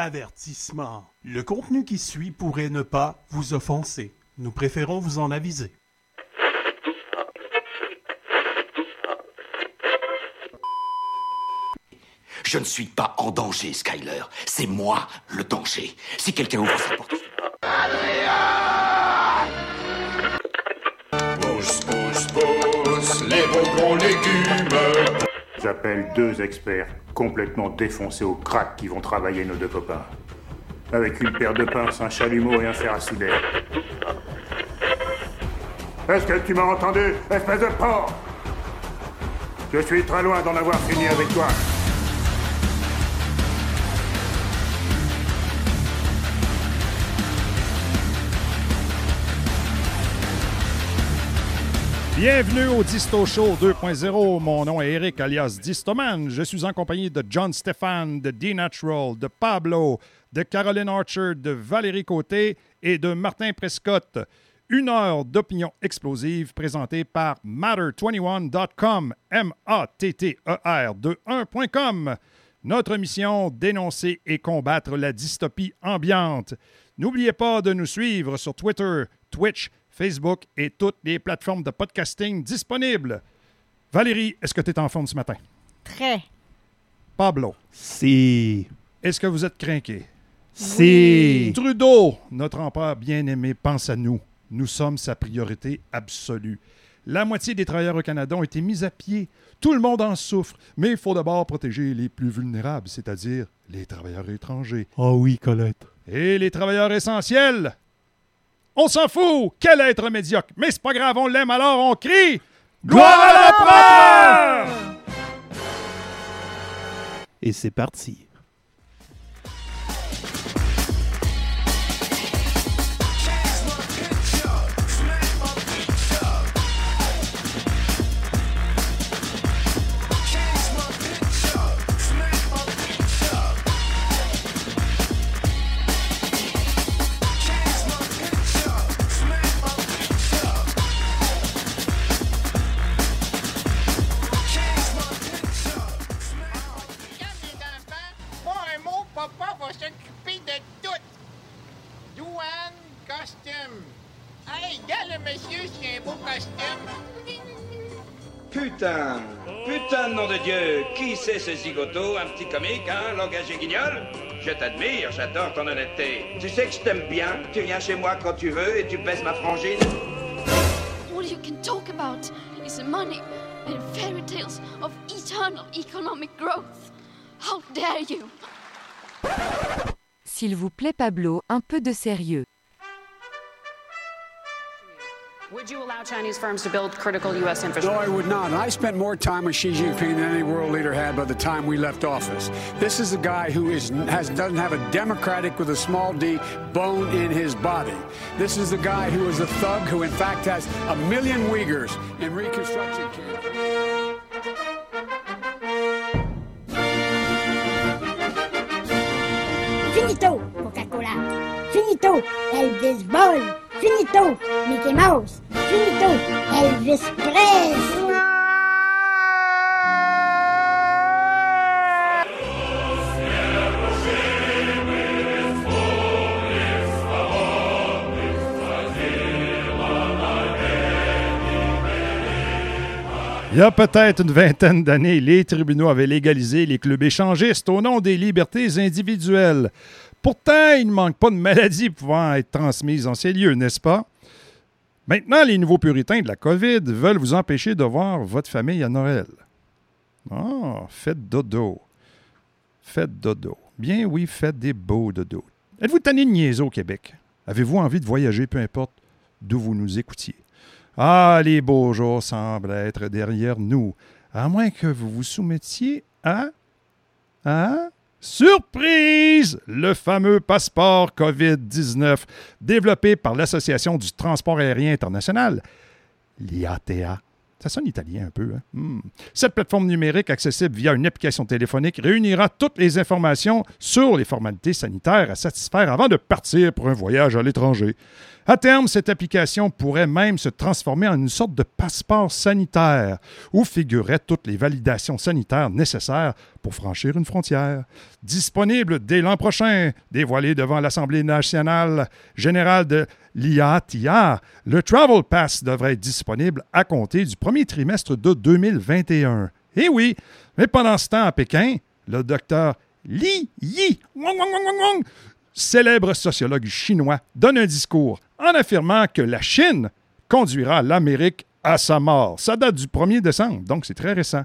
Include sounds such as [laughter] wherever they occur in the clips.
Avertissement. Le contenu qui suit pourrait ne pas vous offenser. Nous préférons vous en aviser. Je ne suis pas en danger, Skyler. C'est moi le danger. Si quelqu'un ouvre sa porte. Pousse, pousse, pousse, les beaux gros légumes. J'appelle deux experts complètement défoncés au crack qui vont travailler nos deux copains. Avec une paire de pinces, un chalumeau et un fer à souder. Est-ce que tu m'as entendu, espèce de porc? Je suis très loin d'en avoir fini avec toi. Bienvenue au Disto Show 2.0. Mon nom est Eric alias Distoman. Je suis en compagnie de John Stéphane, de D-Natural, de Pablo, de Caroline Archer, de Valérie Côté et de Martin Prescott. Une heure d'opinion explosive présentée par Matter21.com, M-A-T-T-E-R-21.com. Notre mission, dénoncer et combattre la dystopie ambiante. N'oubliez pas de nous suivre sur Twitter, Twitch, Facebook et toutes les plateformes de podcasting disponibles. Valérie, est-ce que tu es en forme ce matin? Très. Pablo, Si. est-ce que vous êtes craqué? Si. Trudeau, notre empereur bien-aimé, pense à nous. Nous sommes sa priorité absolue. La moitié des travailleurs au Canada ont été mis à pied. Tout le monde en souffre, mais il faut d'abord protéger les plus vulnérables, c'est-à-dire les travailleurs étrangers. Oh oui, Colette. Et les travailleurs essentiels? On s'en fout! Quel être médiocre! Mais c'est pas grave, on l'aime alors, on crie! Gloire à l'empereur! Et c'est parti. C'est ce zigoto Un petit comique, hein Langage et guignol Je t'admire, j'adore ton honnêteté. Tu sais que je t'aime bien, tu viens chez moi quand tu veux et tu baisses ma frangine. All you can talk about is money and fairy tales of eternal economic growth. How dare you? S'il vous plaît Pablo, un peu de sérieux. Would you allow Chinese firms to build critical U.S. Infrastructure? No. I would not. And I spent more time with Xi Jinping than any world leader had by the time we left office. This is a guy who is has doesn't have a democratic with a small d bone in his body. This is the guy who is a thug who, in fact, has a million Uyghurs in reconstruction camps. Finito, Coca-Cola. Finito, Elvis Ball. Finito, Mickey Mouse. Finito, Elvis Presley. Il y a peut-être une vingtaine d'années, les tribunaux avaient légalisé les clubs échangistes au nom des libertés individuelles. Pourtant, il ne manque pas de maladies pouvant être transmises en ces lieux, n'est-ce pas? Maintenant, les nouveaux puritains de la COVID veulent vous empêcher de voir votre famille à Noël. Ah, faites dodo. Faites dodo. Bien oui, faites des beaux dodos. Êtes-vous tanné de au Québec? Avez-vous envie de voyager, peu importe d'où vous nous écoutiez? Ah, les beaux jours semblent être derrière nous, à moins que vous vous soumettiez à... à... Surprise! Le fameux passeport COVID-19 développé par l'Association du transport aérien international, l'IATA. Ça sonne italien un peu. Hein? Hmm. Cette plateforme numérique accessible via une application téléphonique réunira toutes les informations sur les formalités sanitaires à satisfaire avant de partir pour un voyage à l'étranger. À terme, cette application pourrait même se transformer en une sorte de passeport sanitaire où figureraient toutes les validations sanitaires nécessaires pour franchir une frontière. Disponible dès l'an prochain, dévoilé devant l'Assemblée nationale générale de l'IATIA, le Travel Pass devrait être disponible à compter du premier trimestre de 2021. Eh oui, mais pendant ce temps à Pékin, le docteur Li Yi, célèbre sociologue chinois, donne un discours en affirmant que la Chine conduira l'Amérique à sa mort. Ça date du 1er décembre, donc c'est très récent.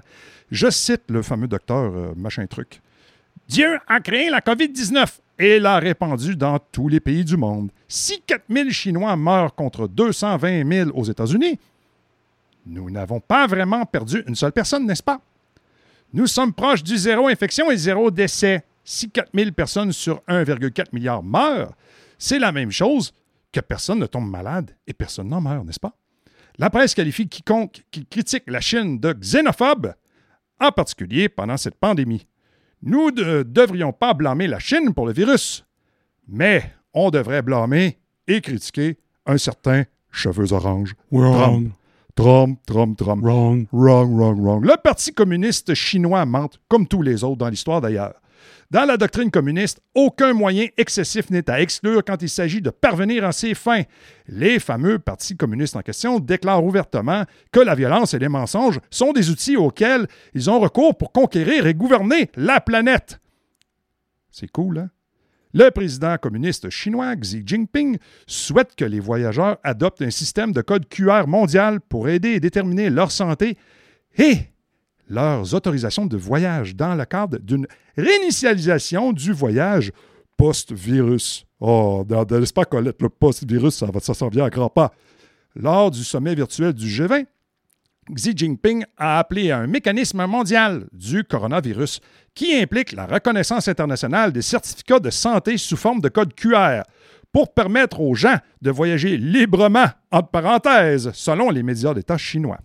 Je cite le fameux docteur euh, machin truc. Dieu a créé la COVID-19 et l'a répandue dans tous les pays du monde. Si 4000 Chinois meurent contre 220 000 aux États-Unis, nous n'avons pas vraiment perdu une seule personne, n'est-ce pas? Nous sommes proches du zéro infection et zéro décès. Si 4000 personnes sur 1,4 milliard meurent, c'est la même chose que personne ne tombe malade et personne n'en meurt, n'est-ce pas? La presse qualifie quiconque qui critique la Chine de xénophobe, en particulier pendant cette pandémie. Nous ne devrions pas blâmer la Chine pour le virus, mais on devrait blâmer et critiquer un certain cheveux orange. Wrong. Trump, Trump, Trump. Wrong. Wrong, wrong, wrong. Le Parti communiste chinois mente, comme tous les autres dans l'histoire d'ailleurs. Dans la doctrine communiste, aucun moyen excessif n'est à exclure quand il s'agit de parvenir à ses fins. Les fameux partis communistes en question déclarent ouvertement que la violence et les mensonges sont des outils auxquels ils ont recours pour conquérir et gouverner la planète. C'est cool, hein? Le président communiste chinois Xi Jinping souhaite que les voyageurs adoptent un système de code QR mondial pour aider et déterminer leur santé et leurs autorisations de voyage dans le cadre d'une réinitialisation du voyage post-virus. Oh, dans l'espace Colette, le post-virus, ça, va- ça s'en vient à grands pas. Lors du sommet virtuel du G20, Xi Jinping a appelé à un mécanisme mondial du coronavirus qui implique la reconnaissance internationale des certificats de santé sous forme de code QR pour permettre aux gens de voyager librement, entre parenthèses, selon les médias d'État chinois.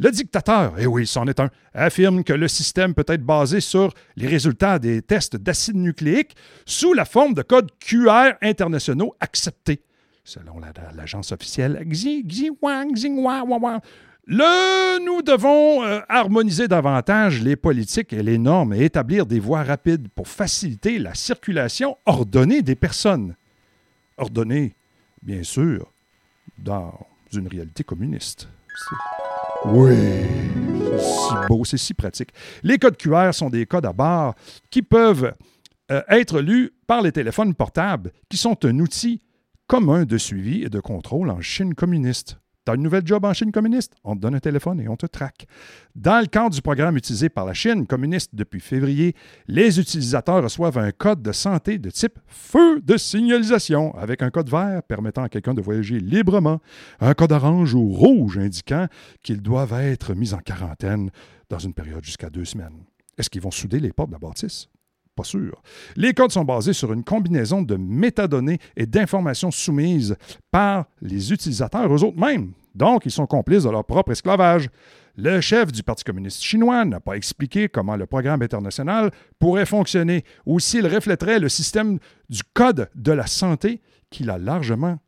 Le dictateur, et oui, c'en est un, affirme que le système peut être basé sur les résultats des tests d'acide nucléique sous la forme de codes QR internationaux acceptés, selon la- la- l'agence officielle Xi, Xi Wang, Wang. Le, nous devons euh, harmoniser davantage les politiques et les normes et établir des voies rapides pour faciliter la circulation ordonnée des personnes. Ordonnée, bien sûr, dans une réalité communiste. Oui, c'est si beau, c'est si pratique. Les codes QR sont des codes à barre qui peuvent euh, être lus par les téléphones portables, qui sont un outil commun de suivi et de contrôle en Chine communiste. Tu une nouvelle job en Chine communiste? On te donne un téléphone et on te traque. Dans le cadre du programme utilisé par la Chine communiste depuis février, les utilisateurs reçoivent un code de santé de type feu de signalisation avec un code vert permettant à quelqu'un de voyager librement, un code orange ou rouge indiquant qu'ils doivent être mis en quarantaine dans une période jusqu'à deux semaines. Est-ce qu'ils vont souder les portes de la bâtisse? Pas sûr. Les codes sont basés sur une combinaison de métadonnées et d'informations soumises par les utilisateurs eux-mêmes. Donc, ils sont complices de leur propre esclavage. Le chef du Parti communiste chinois n'a pas expliqué comment le programme international pourrait fonctionner ou s'il reflèterait le système du Code de la santé qu'il a largement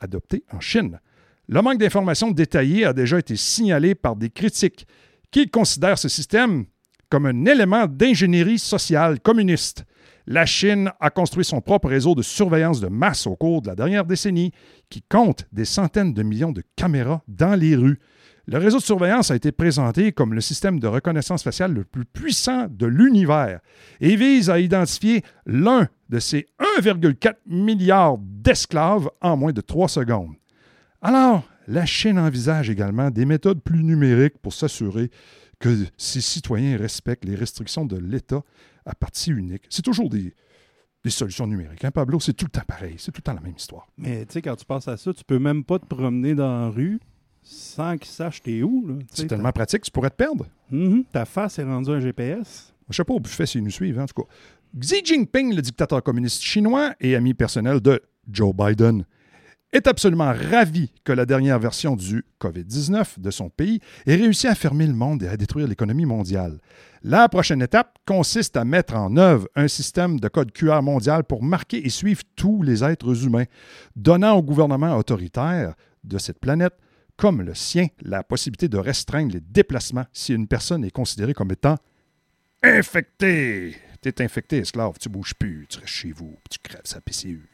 adopté en Chine. Le manque d'informations détaillées a déjà été signalé par des critiques qui considèrent ce système comme un élément d'ingénierie sociale communiste. La Chine a construit son propre réseau de surveillance de masse au cours de la dernière décennie, qui compte des centaines de millions de caméras dans les rues. Le réseau de surveillance a été présenté comme le système de reconnaissance faciale le plus puissant de l'univers et vise à identifier l'un de ces 1,4 milliard d'esclaves en moins de trois secondes. Alors, la Chine envisage également des méthodes plus numériques pour s'assurer que ses citoyens respectent les restrictions de l'État à partie unique. C'est toujours des, des solutions numériques. Hein, Pablo? C'est tout le temps pareil. C'est tout le temps la même histoire. Mais tu sais, quand tu penses à ça, tu peux même pas te promener dans la rue sans qu'ils sachent t'es où. C'est tellement pratique, tu pourrais te perdre. ta- Mhm, Ta face est rendue un GPS. Je sais pas au buffet s'ils nous suivent, hein, en tout cas. Xi Jinping, le dictateur communiste chinois et ami personnel de Joe Biden, est absolument ravi que la dernière version du COVID-19 de son pays ait réussi à fermer le monde et à détruire l'économie mondiale. La prochaine étape consiste à mettre en œuvre un système de code QR mondial pour marquer et suivre tous les êtres humains, donnant au gouvernement autoritaire de cette planète, comme le sien, la possibilité de restreindre les déplacements si une personne est considérée comme étant infectée. T'es infecté, esclave, tu bouges plus, tu restes chez vous, tu crèves sa PCU.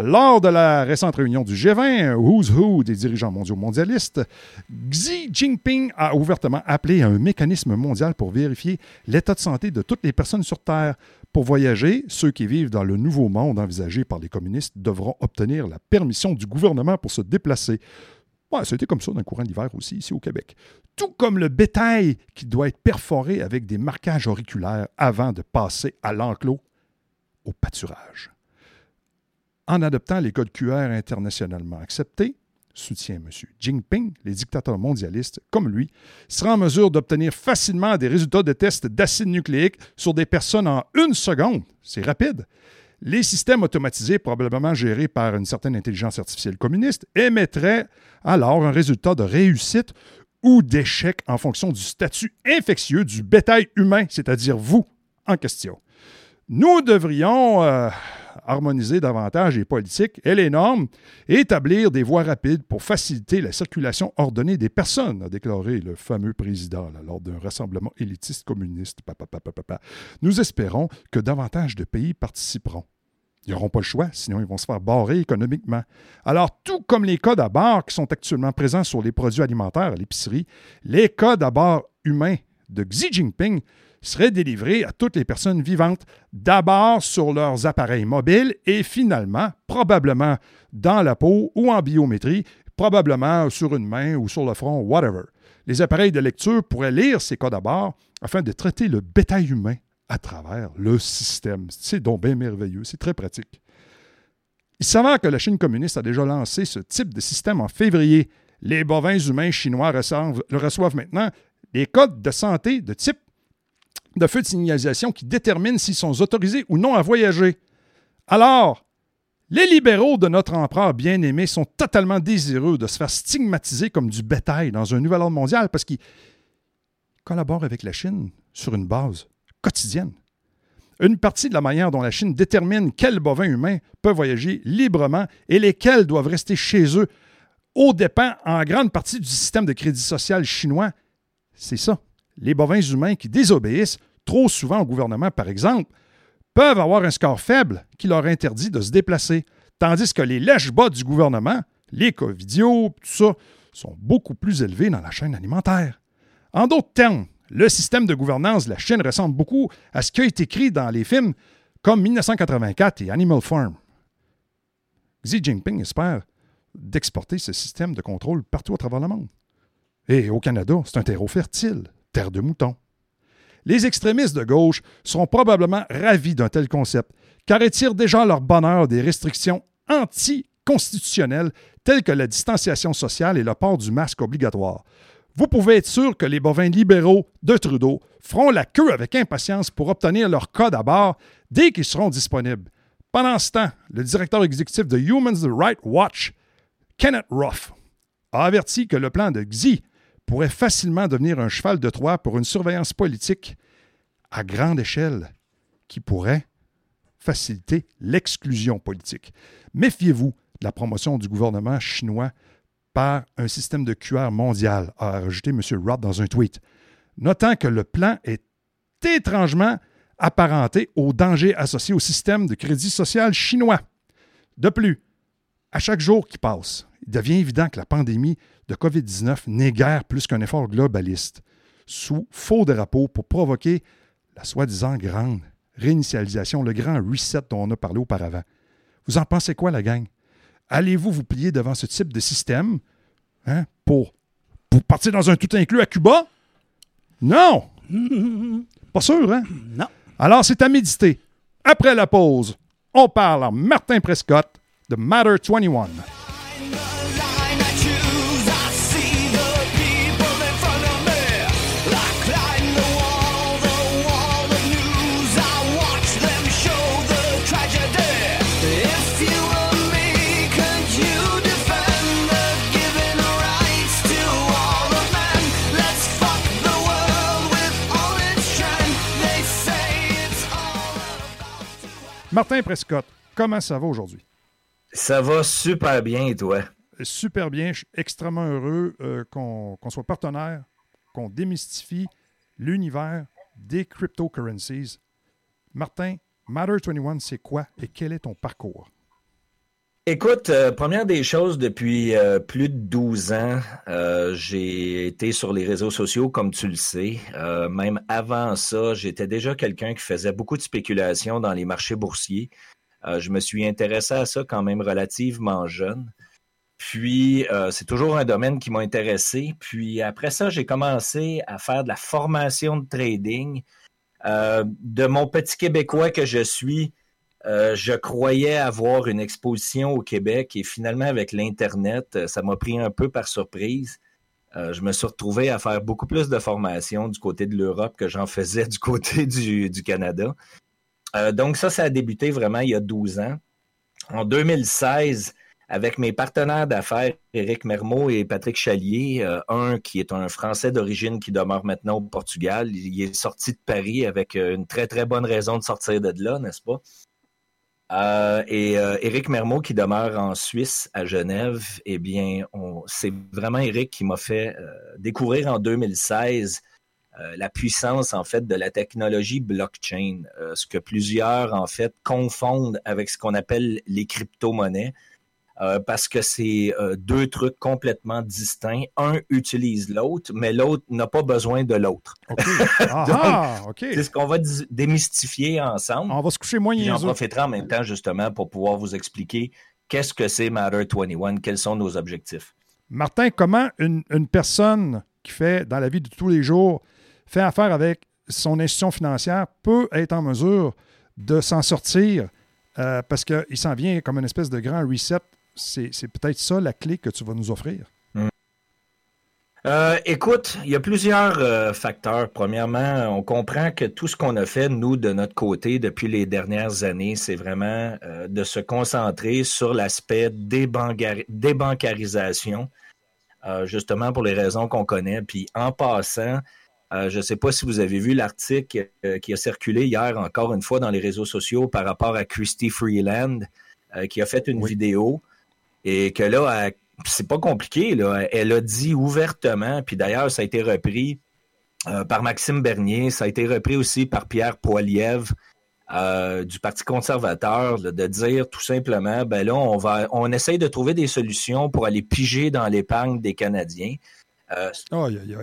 Lors de la récente réunion du G20, Who's Who des dirigeants mondiaux mondialistes, Xi Jinping a ouvertement appelé à un mécanisme mondial pour vérifier l'état de santé de toutes les personnes sur Terre. Pour voyager, ceux qui vivent dans le nouveau monde envisagé par les communistes devront obtenir la permission du gouvernement pour se déplacer. Ouais, été comme ça dans le courant d'hiver aussi, ici au Québec. Tout comme le bétail qui doit être perforé avec des marquages auriculaires avant de passer à l'enclos au pâturage. En adoptant les codes QR internationalement acceptés, soutient M. Jinping, les dictateurs mondialistes, comme lui, sera en mesure d'obtenir facilement des résultats de tests d'acide nucléique sur des personnes en une seconde. C'est rapide. Les systèmes automatisés, probablement gérés par une certaine intelligence artificielle communiste, émettraient alors un résultat de réussite ou d'échec en fonction du statut infectieux du bétail humain, c'est-à-dire vous en question. Nous devrions euh, harmoniser davantage les politiques et les normes et établir des voies rapides pour faciliter la circulation ordonnée des personnes, a déclaré le fameux président lors d'un rassemblement élitiste communiste. Nous espérons que davantage de pays participeront. Ils n'auront pas le choix, sinon ils vont se faire barrer économiquement. Alors, tout comme les codes à barre qui sont actuellement présents sur les produits alimentaires à l'épicerie, les codes à barre humains de Xi Jinping seraient délivrés à toutes les personnes vivantes, d'abord sur leurs appareils mobiles et finalement, probablement dans la peau ou en biométrie, probablement sur une main ou sur le front, whatever. Les appareils de lecture pourraient lire ces codes barre afin de traiter le bétail humain à travers le système. C'est donc bien merveilleux, c'est très pratique. Il s'avère que la Chine communiste a déjà lancé ce type de système en février. Les bovins humains chinois reçoivent maintenant des codes de santé de type de feu de signalisation qui déterminent s'ils sont autorisés ou non à voyager. Alors, les libéraux de notre empereur bien-aimé sont totalement désireux de se faire stigmatiser comme du bétail dans un nouvel ordre mondial parce qu'ils collaborent avec la Chine sur une base quotidienne. Une partie de la manière dont la Chine détermine quels bovins humains peuvent voyager librement et lesquels doivent rester chez eux au dépend en grande partie du système de crédit social chinois. C'est ça. Les bovins humains qui désobéissent trop souvent au gouvernement, par exemple, peuvent avoir un score faible qui leur interdit de se déplacer, tandis que les lèches-bas du gouvernement, les covidios, tout ça, sont beaucoup plus élevés dans la chaîne alimentaire. En d'autres termes, le système de gouvernance de la Chine ressemble beaucoup à ce qui a été écrit dans les films comme 1984 et Animal Farm. Xi Jinping espère d'exporter ce système de contrôle partout à travers le monde. Et au Canada, c'est un terreau fertile, terre de moutons. Les extrémistes de gauche seront probablement ravis d'un tel concept, car ils tirent déjà leur bonheur des restrictions anticonstitutionnelles telles que la distanciation sociale et le port du masque obligatoire. Vous pouvez être sûr que les bovins libéraux de Trudeau feront la queue avec impatience pour obtenir leur code à bord dès qu'ils seront disponibles. Pendant ce temps, le directeur exécutif de Human Rights Watch, Kenneth Ruff, a averti que le plan de Xi pourrait facilement devenir un cheval de Troie pour une surveillance politique à grande échelle qui pourrait faciliter l'exclusion politique. Méfiez-vous de la promotion du gouvernement chinois par un système de QR mondial, a rajouté M. Roth dans un tweet, notant que le plan est étrangement apparenté aux dangers associés au système de crédit social chinois. De plus, à chaque jour qui passe, il devient évident que la pandémie de COVID-19 n'est guère plus qu'un effort globaliste, sous faux drapeau pour provoquer la soi-disant grande réinitialisation, le grand reset dont on a parlé auparavant. Vous en pensez quoi, la gang? Allez-vous vous plier devant ce type de système hein, pour, pour partir dans un tout inclus à Cuba? Non! [laughs] Pas sûr, hein? Non. Alors, c'est à méditer. Après la pause, on parle à Martin Prescott de Matter 21. Martin Prescott, comment ça va aujourd'hui? Ça va super bien, et toi? Super bien. Je suis extrêmement heureux euh, qu'on soit partenaire, qu'on démystifie l'univers des cryptocurrencies. Martin, Matter 21, c'est quoi et quel est ton parcours? Écoute, euh, première des choses, depuis euh, plus de 12 ans, euh, j'ai été sur les réseaux sociaux, comme tu le sais. Même avant ça, j'étais déjà quelqu'un qui faisait beaucoup de spéculation dans les marchés boursiers. Je me suis intéressé à ça quand même relativement jeune. Puis, c'est toujours un domaine qui m'a intéressé. Puis, après ça, j'ai commencé à faire de la formation de trading. De mon petit Québécois que je suis, euh, je croyais avoir une exposition au Québec et finalement, avec l'Internet, euh, ça m'a pris un peu par surprise. Euh, je me suis retrouvé à faire beaucoup plus de formation du côté de l'Europe que j'en faisais du côté [laughs] du, Canada. Donc ça, ça a débuté vraiment il y a 12 ans. En 2016, avec mes partenaires d'affaires, Éric Mermot et Patrick Chalier, un qui est un Français d'origine qui demeure maintenant au Portugal, il est sorti de Paris avec une très très bonne raison de sortir de là, n'est-ce pas? Euh, et euh, Éric Mermot qui demeure en Suisse, à Genève, eh bien, c'est vraiment Éric qui m'a fait euh, découvrir en 2016 euh, la puissance en fait de la technologie blockchain, ce que plusieurs en fait confondent avec ce qu'on appelle les crypto-monnaies. Euh, parce que c'est euh, deux trucs complètement distincts. Un utilise l'autre, mais l'autre n'a pas besoin de l'autre. [laughs] Ah, ah. C'est ce qu'on va démystifier ensemble. On va se coucher moins J'en profiterai en même temps justement pour pouvoir vous expliquer qu'est-ce que c'est Matter 21, quels sont nos objectifs. Martin, comment une, une personne qui fait dans la vie de tous les jours, fait affaire avec son institution financière, peut être en mesure de s'en sortir euh, parce qu'il s'en vient comme une espèce de grand reset. C'est peut-être ça la clé que tu vas nous offrir. Euh, écoute, il y a plusieurs euh, facteurs. Premièrement, on comprend que tout ce qu'on a fait, nous, de notre côté, depuis les dernières années, c'est vraiment euh, de se concentrer sur l'aspect débancar- débancarisation, justement pour les raisons qu'on connaît. Puis en passant, je ne sais pas si vous avez vu l'article qui a circulé hier encore une fois dans les réseaux sociaux par rapport à Christy Freeland, qui a fait une vidéo et que là, c'est pas compliqué. Là. Elle a dit ouvertement, puis d'ailleurs, ça a été repris euh, par Maxime Bernier, ça a été repris aussi par Pierre Poilievre euh, du Parti conservateur, de dire tout simplement, ben là, on va, on essaye de trouver des solutions pour aller piger dans l'épargne des Canadiens. Euh.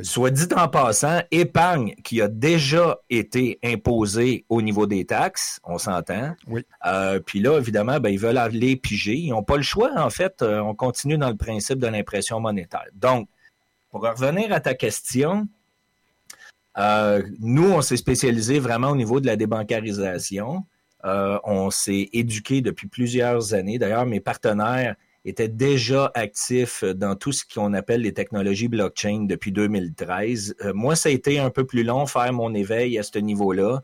Soit dit en passant, épargne qui a déjà été imposée au niveau des taxes, on s'entend. Oui. Euh, puis là, évidemment, ben, ils veulent aller piger. Ils n'ont pas le choix, en fait. Euh, on continue dans le principe de l'impression monétaire. Donc, pour revenir à ta question, nous, on s'est spécialisé vraiment au niveau de la débancarisation. On s'est éduqué depuis plusieurs années. D'ailleurs, mes partenaires étaient déjà actifs dans tout ce qu'on appelle les technologies blockchain depuis 2013. Euh, moi, ça a été un peu plus long faire mon éveil à ce niveau-là.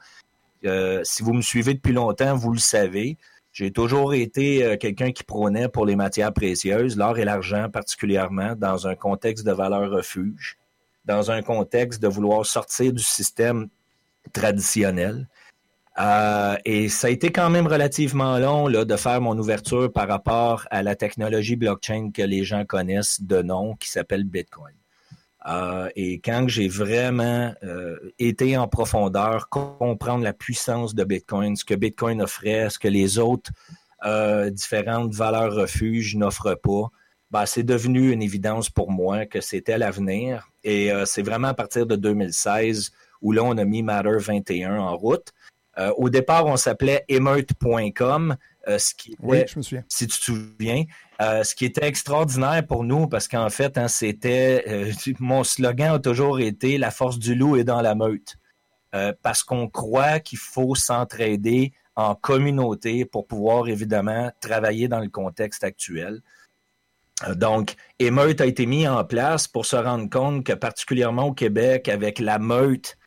Euh, si vous me suivez depuis longtemps, vous le savez. J'ai toujours été euh, quelqu'un qui prônait pour les matières précieuses, l'or et l'argent particulièrement, dans un contexte de valeur refuge, dans un contexte de vouloir sortir du système traditionnel. Euh, et ça a été quand même relativement long là, de faire mon ouverture par rapport à la technologie blockchain que les gens connaissent de nom, qui s'appelle Bitcoin. Euh, et quand j'ai vraiment euh, été en profondeur, comprendre la puissance de Bitcoin, ce que Bitcoin offrait, ce que les autres différentes valeurs refuges n'offrent pas, ben, c'est devenu une évidence pour moi que c'était l'avenir. Et c'est vraiment à partir de 2016 où là, on a mis Matter 21 en route. Euh, au départ, on s'appelait emeute.com, euh, ce qui était, Oui, je me souviens. si tu te souviens, euh, ce qui était extraordinaire pour nous, parce qu'en fait, hein, c'était [laughs] mon slogan a toujours été la force du loup est dans la meute. Parce qu'on croit qu'il faut s'entraider en communauté pour pouvoir évidemment travailler dans le contexte actuel. Donc, Émeute a été mis en place pour se rendre compte que particulièrement au Québec, avec la meute,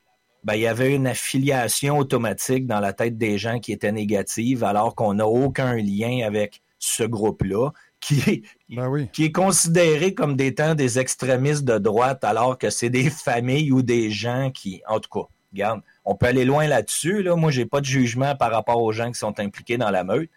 ben, il y avait une affiliation automatique dans la tête des gens qui était négative, alors qu'on n'a aucun lien avec ce groupe-là, qui, qui est considéré comme des temps des extrémistes de droite, alors que c'est des familles ou des gens qui, en tout cas, regarde, On peut aller loin là-dessus. Là. Moi, j'ai pas de jugement par rapport aux gens qui sont impliqués dans la meute,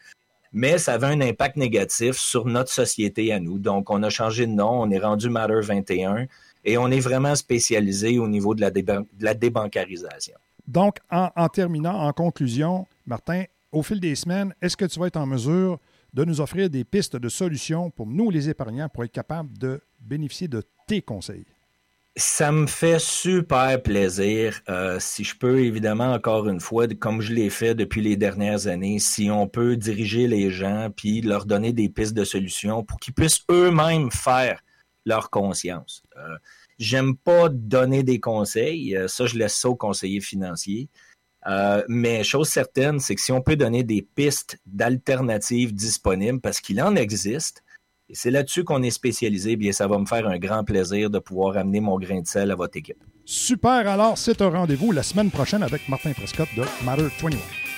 mais ça avait un impact négatif sur notre société à nous. Donc, on a changé de nom, on est rendu Matter 21 et on est vraiment spécialisé au niveau de la, déban- de la débancarisation. Donc, en, en terminant, en conclusion, Martin, au fil des semaines, est-ce que tu vas être en mesure de nous offrir des pistes de solutions pour nous, les épargnants, pour être capables de bénéficier de tes conseils? Ça me fait super plaisir. Euh, si je peux, évidemment, encore une fois, comme je l'ai fait depuis les dernières années, si on peut diriger les gens puis leur donner des pistes de solutions pour qu'ils puissent eux-mêmes faire leur conscience. Euh, J'aime pas donner des conseils. euh, ça, je laisse ça aux conseillers financiers. Euh, mais chose certaine, c'est que si on peut donner des pistes d'alternatives disponibles, parce qu'il en existe, et c'est là-dessus qu'on est spécialisé, bien ça va me faire un grand plaisir de pouvoir amener mon grain de sel à votre équipe. Super, alors c'est un rendez-vous la semaine prochaine avec Martin Prescott de Matter 21.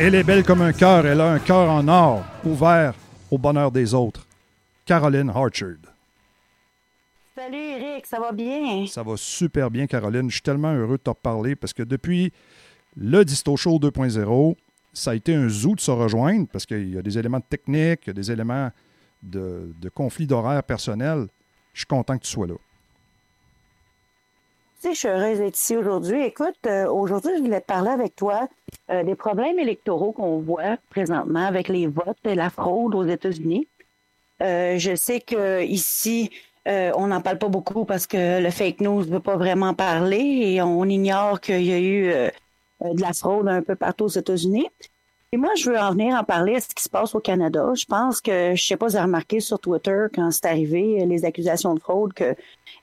Elle est belle comme un cœur. Elle a un cœur en or, ouvert au bonheur des autres. Caroline Harchard. Salut Eric, ça va bien? Ça va super bien, Caroline. Je suis tellement heureux de te reparler parce que depuis le Disto Show 2.0, ça a été un zoo de se rejoindre parce qu'il y a des éléments techniques, il y a des éléments de, de conflits d'horaire personnel. Je suis content que tu sois là. Je suis heureuse d'être ici aujourd'hui. Écoute, euh, aujourd'hui, je voulais parler avec toi euh, des problèmes électoraux qu'on voit présentement avec les votes et la fraude aux États-Unis. Euh, je sais que ici, on n'en parle pas beaucoup parce que le fake news ne veut pas vraiment parler et on ignore qu'il y a eu de la fraude un peu partout aux États-Unis. Et moi, je veux en venir en parler à ce qui se passe au Canada. Je pense que, je sais pas si vous avez remarqué sur Twitter, quand c'est arrivé, les accusations de fraude, que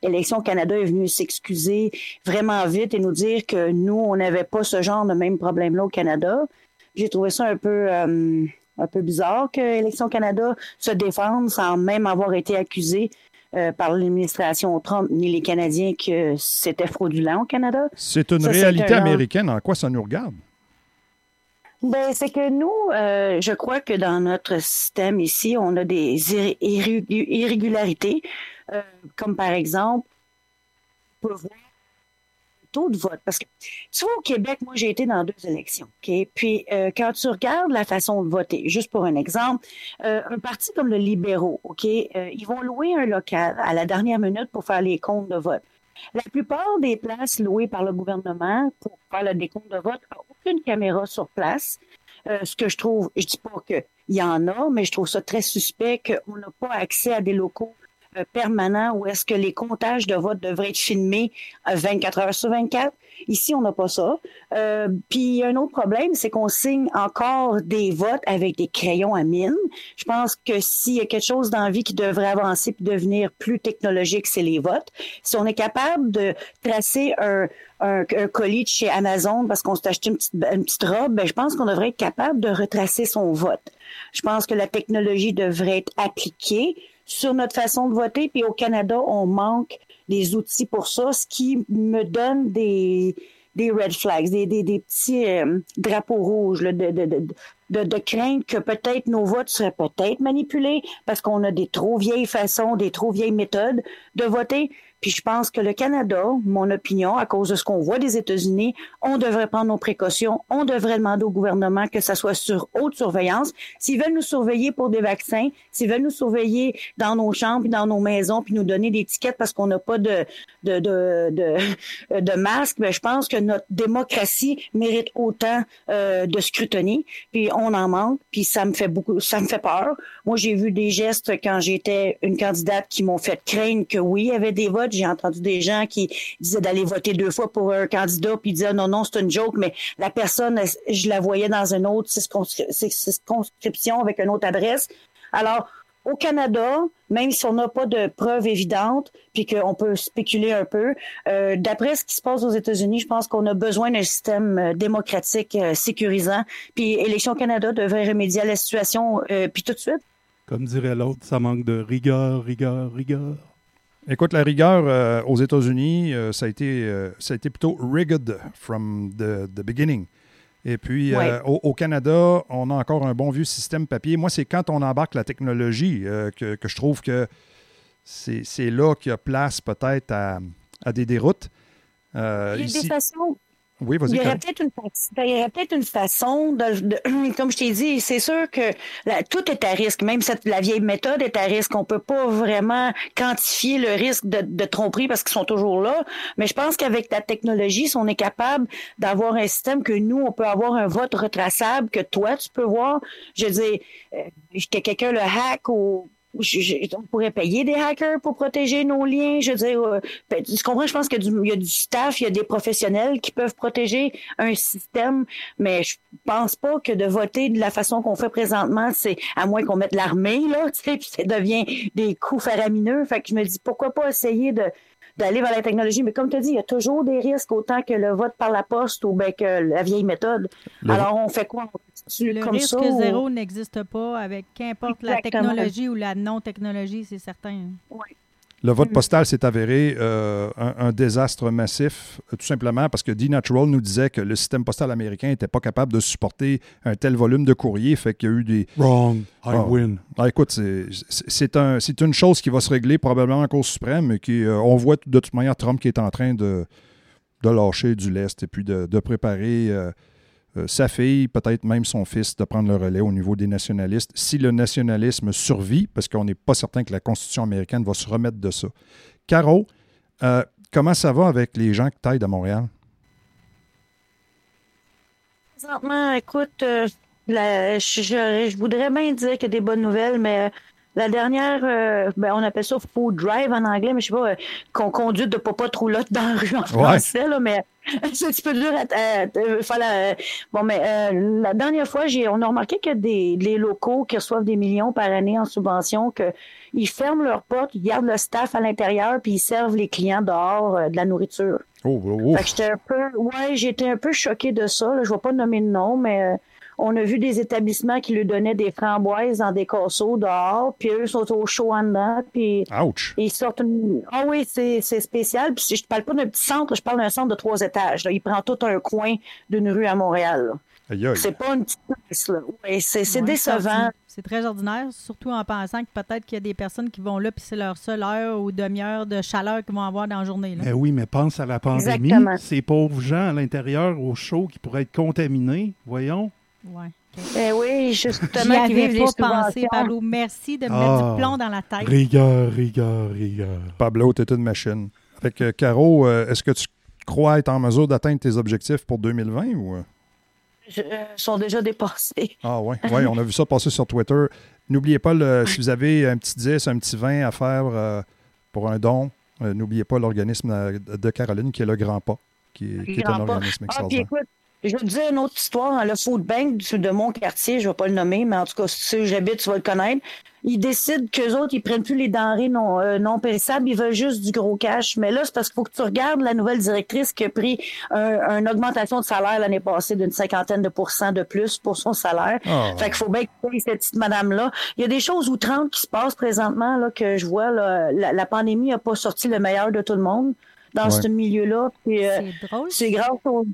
Élection Canada est venu s'excuser vraiment vite et nous dire que nous, on n'avait pas ce genre de même problème-là au Canada. J'ai trouvé ça un peu, euh, un peu bizarre que Élection Canada se défende sans même avoir été accusé euh, par l'administration Trump ni les Canadiens que c'était fraudulent au Canada. C'est une Ça, réalité un- américaine. En quoi ça nous regarde? Ben, c'est que nous, euh, je crois que dans notre système ici, on a des irré- irrégu- irrégularités, euh, comme par exemple, peut voir le taux de vote. Parce que, tu vois, au Québec, moi, j'ai été dans deux élections, OK? Puis, euh, quand tu regardes la façon de voter, juste pour un exemple, euh, un parti comme le Libéraux, OK? euh, ils vont louer un local à la dernière minute pour faire les comptes de vote. La plupart des places louées par le gouvernement pour faire le décompte de vote n'ont aucune caméra sur place. Euh, ce que je trouve, je dis pas qu'il y en a, mais je trouve ça très suspect qu'on n'a pas accès à des locaux euh, permanents où est-ce que les comptages de vote devraient être filmés à 24 heures sur 24. Ici, on n'a pas ça. Euh, Puis, un autre problème, c'est qu'on signe encore des votes avec des crayons à mine. Je pense que s'il y a quelque chose dans la vie qui devrait avancer puis devenir plus technologique, c'est les votes. Si on est capable de tracer un, un, un colis de chez Amazon parce qu'on s'est acheté une petite, une petite robe, ben, je pense qu'on devrait être capable de retracer son vote. Je pense que la technologie devrait être appliquée sur notre façon de voter. Puis au Canada, on manque des outils pour ça, ce qui me donne des, des red flags, des, des, des petits euh, drapeaux rouges là, de, de, de, de, de crainte que peut-être nos votes seraient peut-être manipulés parce qu'on a des trop vieilles façons, des trop vieilles méthodes de voter. Puis je pense que le Canada, mon opinion, à cause de ce qu'on voit des États-Unis, on devrait prendre nos précautions. On devrait demander au gouvernement que ça soit sur haute surveillance. S'ils veulent nous surveiller pour des vaccins, s'ils veulent nous surveiller dans nos chambres, dans nos maisons, puis nous donner des tickets parce qu'on n'a pas de de de de, de masque, ben je pense que notre démocratie mérite autant euh, de scrutiny. Puis on en manque. Puis ça me fait beaucoup, ça me fait peur. Moi, j'ai vu des gestes quand j'étais une candidate qui m'ont fait craindre que oui, il y avait des votes. J'ai entendu des gens qui disaient d'aller voter deux fois pour un candidat, puis disaient non, non, c'est une joke, mais la personne, je la voyais dans une autre circonscri- circonscription avec une autre adresse. Alors, au Canada, même si on n'a pas de preuves évidentes, puis qu'on peut spéculer un peu, euh, d'après ce qui se passe aux États-Unis, je pense qu'on a besoin d'un système euh, démocratique euh, sécurisant. Puis Élections Canada devrait remédier à la situation, puis tout de suite. Comme dirait l'autre, ça manque de rigueur, rigueur, rigueur. Écoute, la rigueur euh, aux États-Unis, euh, ça, a été, euh, ça a été plutôt rigged from the, the beginning. Et puis, Ouais. au, au Canada, on a encore un bon vieux système papier. Moi, c'est quand on embarque la technologie que, que je trouve que c'est là qu'il y a place peut-être à, à des déroutes. Il y a ici- des façons. Oui, vas-y. Il y aurait Karen. peut-être une, fa- il y aurait peut-être une façon de, de- [clears throat] comme je t'ai dit, c'est sûr que la- tout est à risque. Même cette, la vieille méthode est à risque. On peut pas vraiment quantifier le risque de, de tromperie parce qu'ils sont toujours là. Mais je pense qu'avec la technologie, si on est capable d'avoir un système que nous, on peut avoir un vote retraçable que toi, tu peux voir. Je veux dire, euh, que quelqu'un le hack ou je- je- on pourrait payer des hackers pour protéger nos liens. Je veux dire, euh, ben, tu comprends, je pense qu'il y, a du- staff, il y a des professionnels qui peuvent protéger un système, mais je pense pas que de voter de la façon qu'on fait présentement, c'est à moins qu'on mette l'armée, là, [laughs] tu sais, puis ça devient des coups faramineux. Fait que je me dis, pourquoi pas essayer de d'aller vers la technologie. Mais comme tu as dit, il y a toujours des risques, autant que le vote par la poste ou ben, que la vieille méthode. Le- Alors, on fait quoi? On continue Le comme risque ça, ou- zéro n'existe pas avec qu'importe la technologie ou la non-technologie, c'est certain. Le Mm. vote postal s'est avéré euh, un, un désastre massif, euh, tout simplement parce que D-Natural nous disait que le système postal américain n'était pas capable de supporter un tel volume de courrier, fait qu'il y a eu des... Wrong. I Ah. win. Ah, écoute, c'est- c'est c'est un, c'est une chose qui va se régler probablement en Cour suprême, mais qui, euh, on voit de toute manière Trump qui est en train de, de lâcher du lest et puis de, de préparer euh, euh, sa fille, peut-être même son fils, de prendre le relais au niveau des nationalistes. Si le nationalisme survit, parce qu'on n'est pas certain que la Constitution américaine va se remettre de ça. Caro, euh, comment ça va avec les gens qui taillent à Montréal? Présentement, écoute, euh, je, je- voudrais bien dire qu'il y a des bonnes nouvelles, mais la dernière, euh, ben, on appelle ça food drive en anglais, mais je sais pas, euh, qu'on conduit de papa roulotte dans la rue en français, là, mais [laughs] c'est un petit peu dur à, à- à- faire la- Bon, mais euh, la dernière fois, j'ai, on a remarqué que des, les locaux qui reçoivent des millions par année en subvention, que ils ferment leurs portes, ils gardent le staff à l'intérieur, puis ils servent les clients dehors euh, de la nourriture. Oh, oh, oh. Fait que j'étais un peu, ouais, j'étais un peu choquée de ça. Là. Je vais pas nommer de nom, mais euh, on a vu des établissements qui lui donnaient des framboises dans des casseaux dehors, puis eux sont au chaud en dedans, puis Ouch! ils sortent une... Ah oui, c'est c'est spécial. Puis si je parle pas d'un petit centre, je parle d'un centre de trois étages. Là. Il prend tout un coin d'une rue à Montréal. C'est pas une petite place. Là. Ouais, c'est Ouais, décevant. C'est très ordinaire, surtout en pensant que peut-être qu'il y a des personnes qui vont là, puis c'est leur seule heure ou demi-heure de chaleur qu'ils vont avoir dans la journée. là. Mais oui, mais pense à la pandémie. Exactement. Ces pauvres gens à l'intérieur au chaud qui pourraient être contaminés. Voyons. Ouais. Eh oui, justement, qui vivent pas pensé. Pablo. Merci de me Ah. mettre du plomb dans la tête. Rigueur, rigueur, rigueur. Pablo, t'es une machine. Fait que, Caro, euh, est-ce que tu crois être en mesure d'atteindre tes objectifs pour 2020 ou... euh? Je- euh, sont déjà dépassés. Ah ouais, [laughs] ouais, on a vu ça passer sur Twitter. N'oubliez pas, le- si vous avez un petit 10, un petit 20 à faire euh, pour un don, euh, n'oubliez pas l'organisme euh, de Caroline qui est le Grand Pas, qui, est- qui est un organisme Ah, puis extraordinaire. écoute, je vais te dire une autre histoire. hein, Le food bank de mon quartier, je ne vais pas le nommer, mais en tout cas, si tu sais où j'habite, tu vas le connaître. Ils décident qu'eux autres, ils prennent plus les denrées non, euh, non périssables, ils veulent juste du gros cash. Mais là, c'est parce qu'il faut que tu regardes la nouvelle directrice qui a pris un- une augmentation de salaire l'année passée d'une cinquantaine de pourcents de plus pour son salaire. Ah. Fait qu'il faut bien que tu cette petite madame-là. Il y a des choses outrantes qui se passent présentement là, que je vois. Là, la, la pandémie n'a pas sorti le meilleur de tout le monde dans Ouais. ce milieu-là. Puis, euh, C'est drôle. C'est grave. au-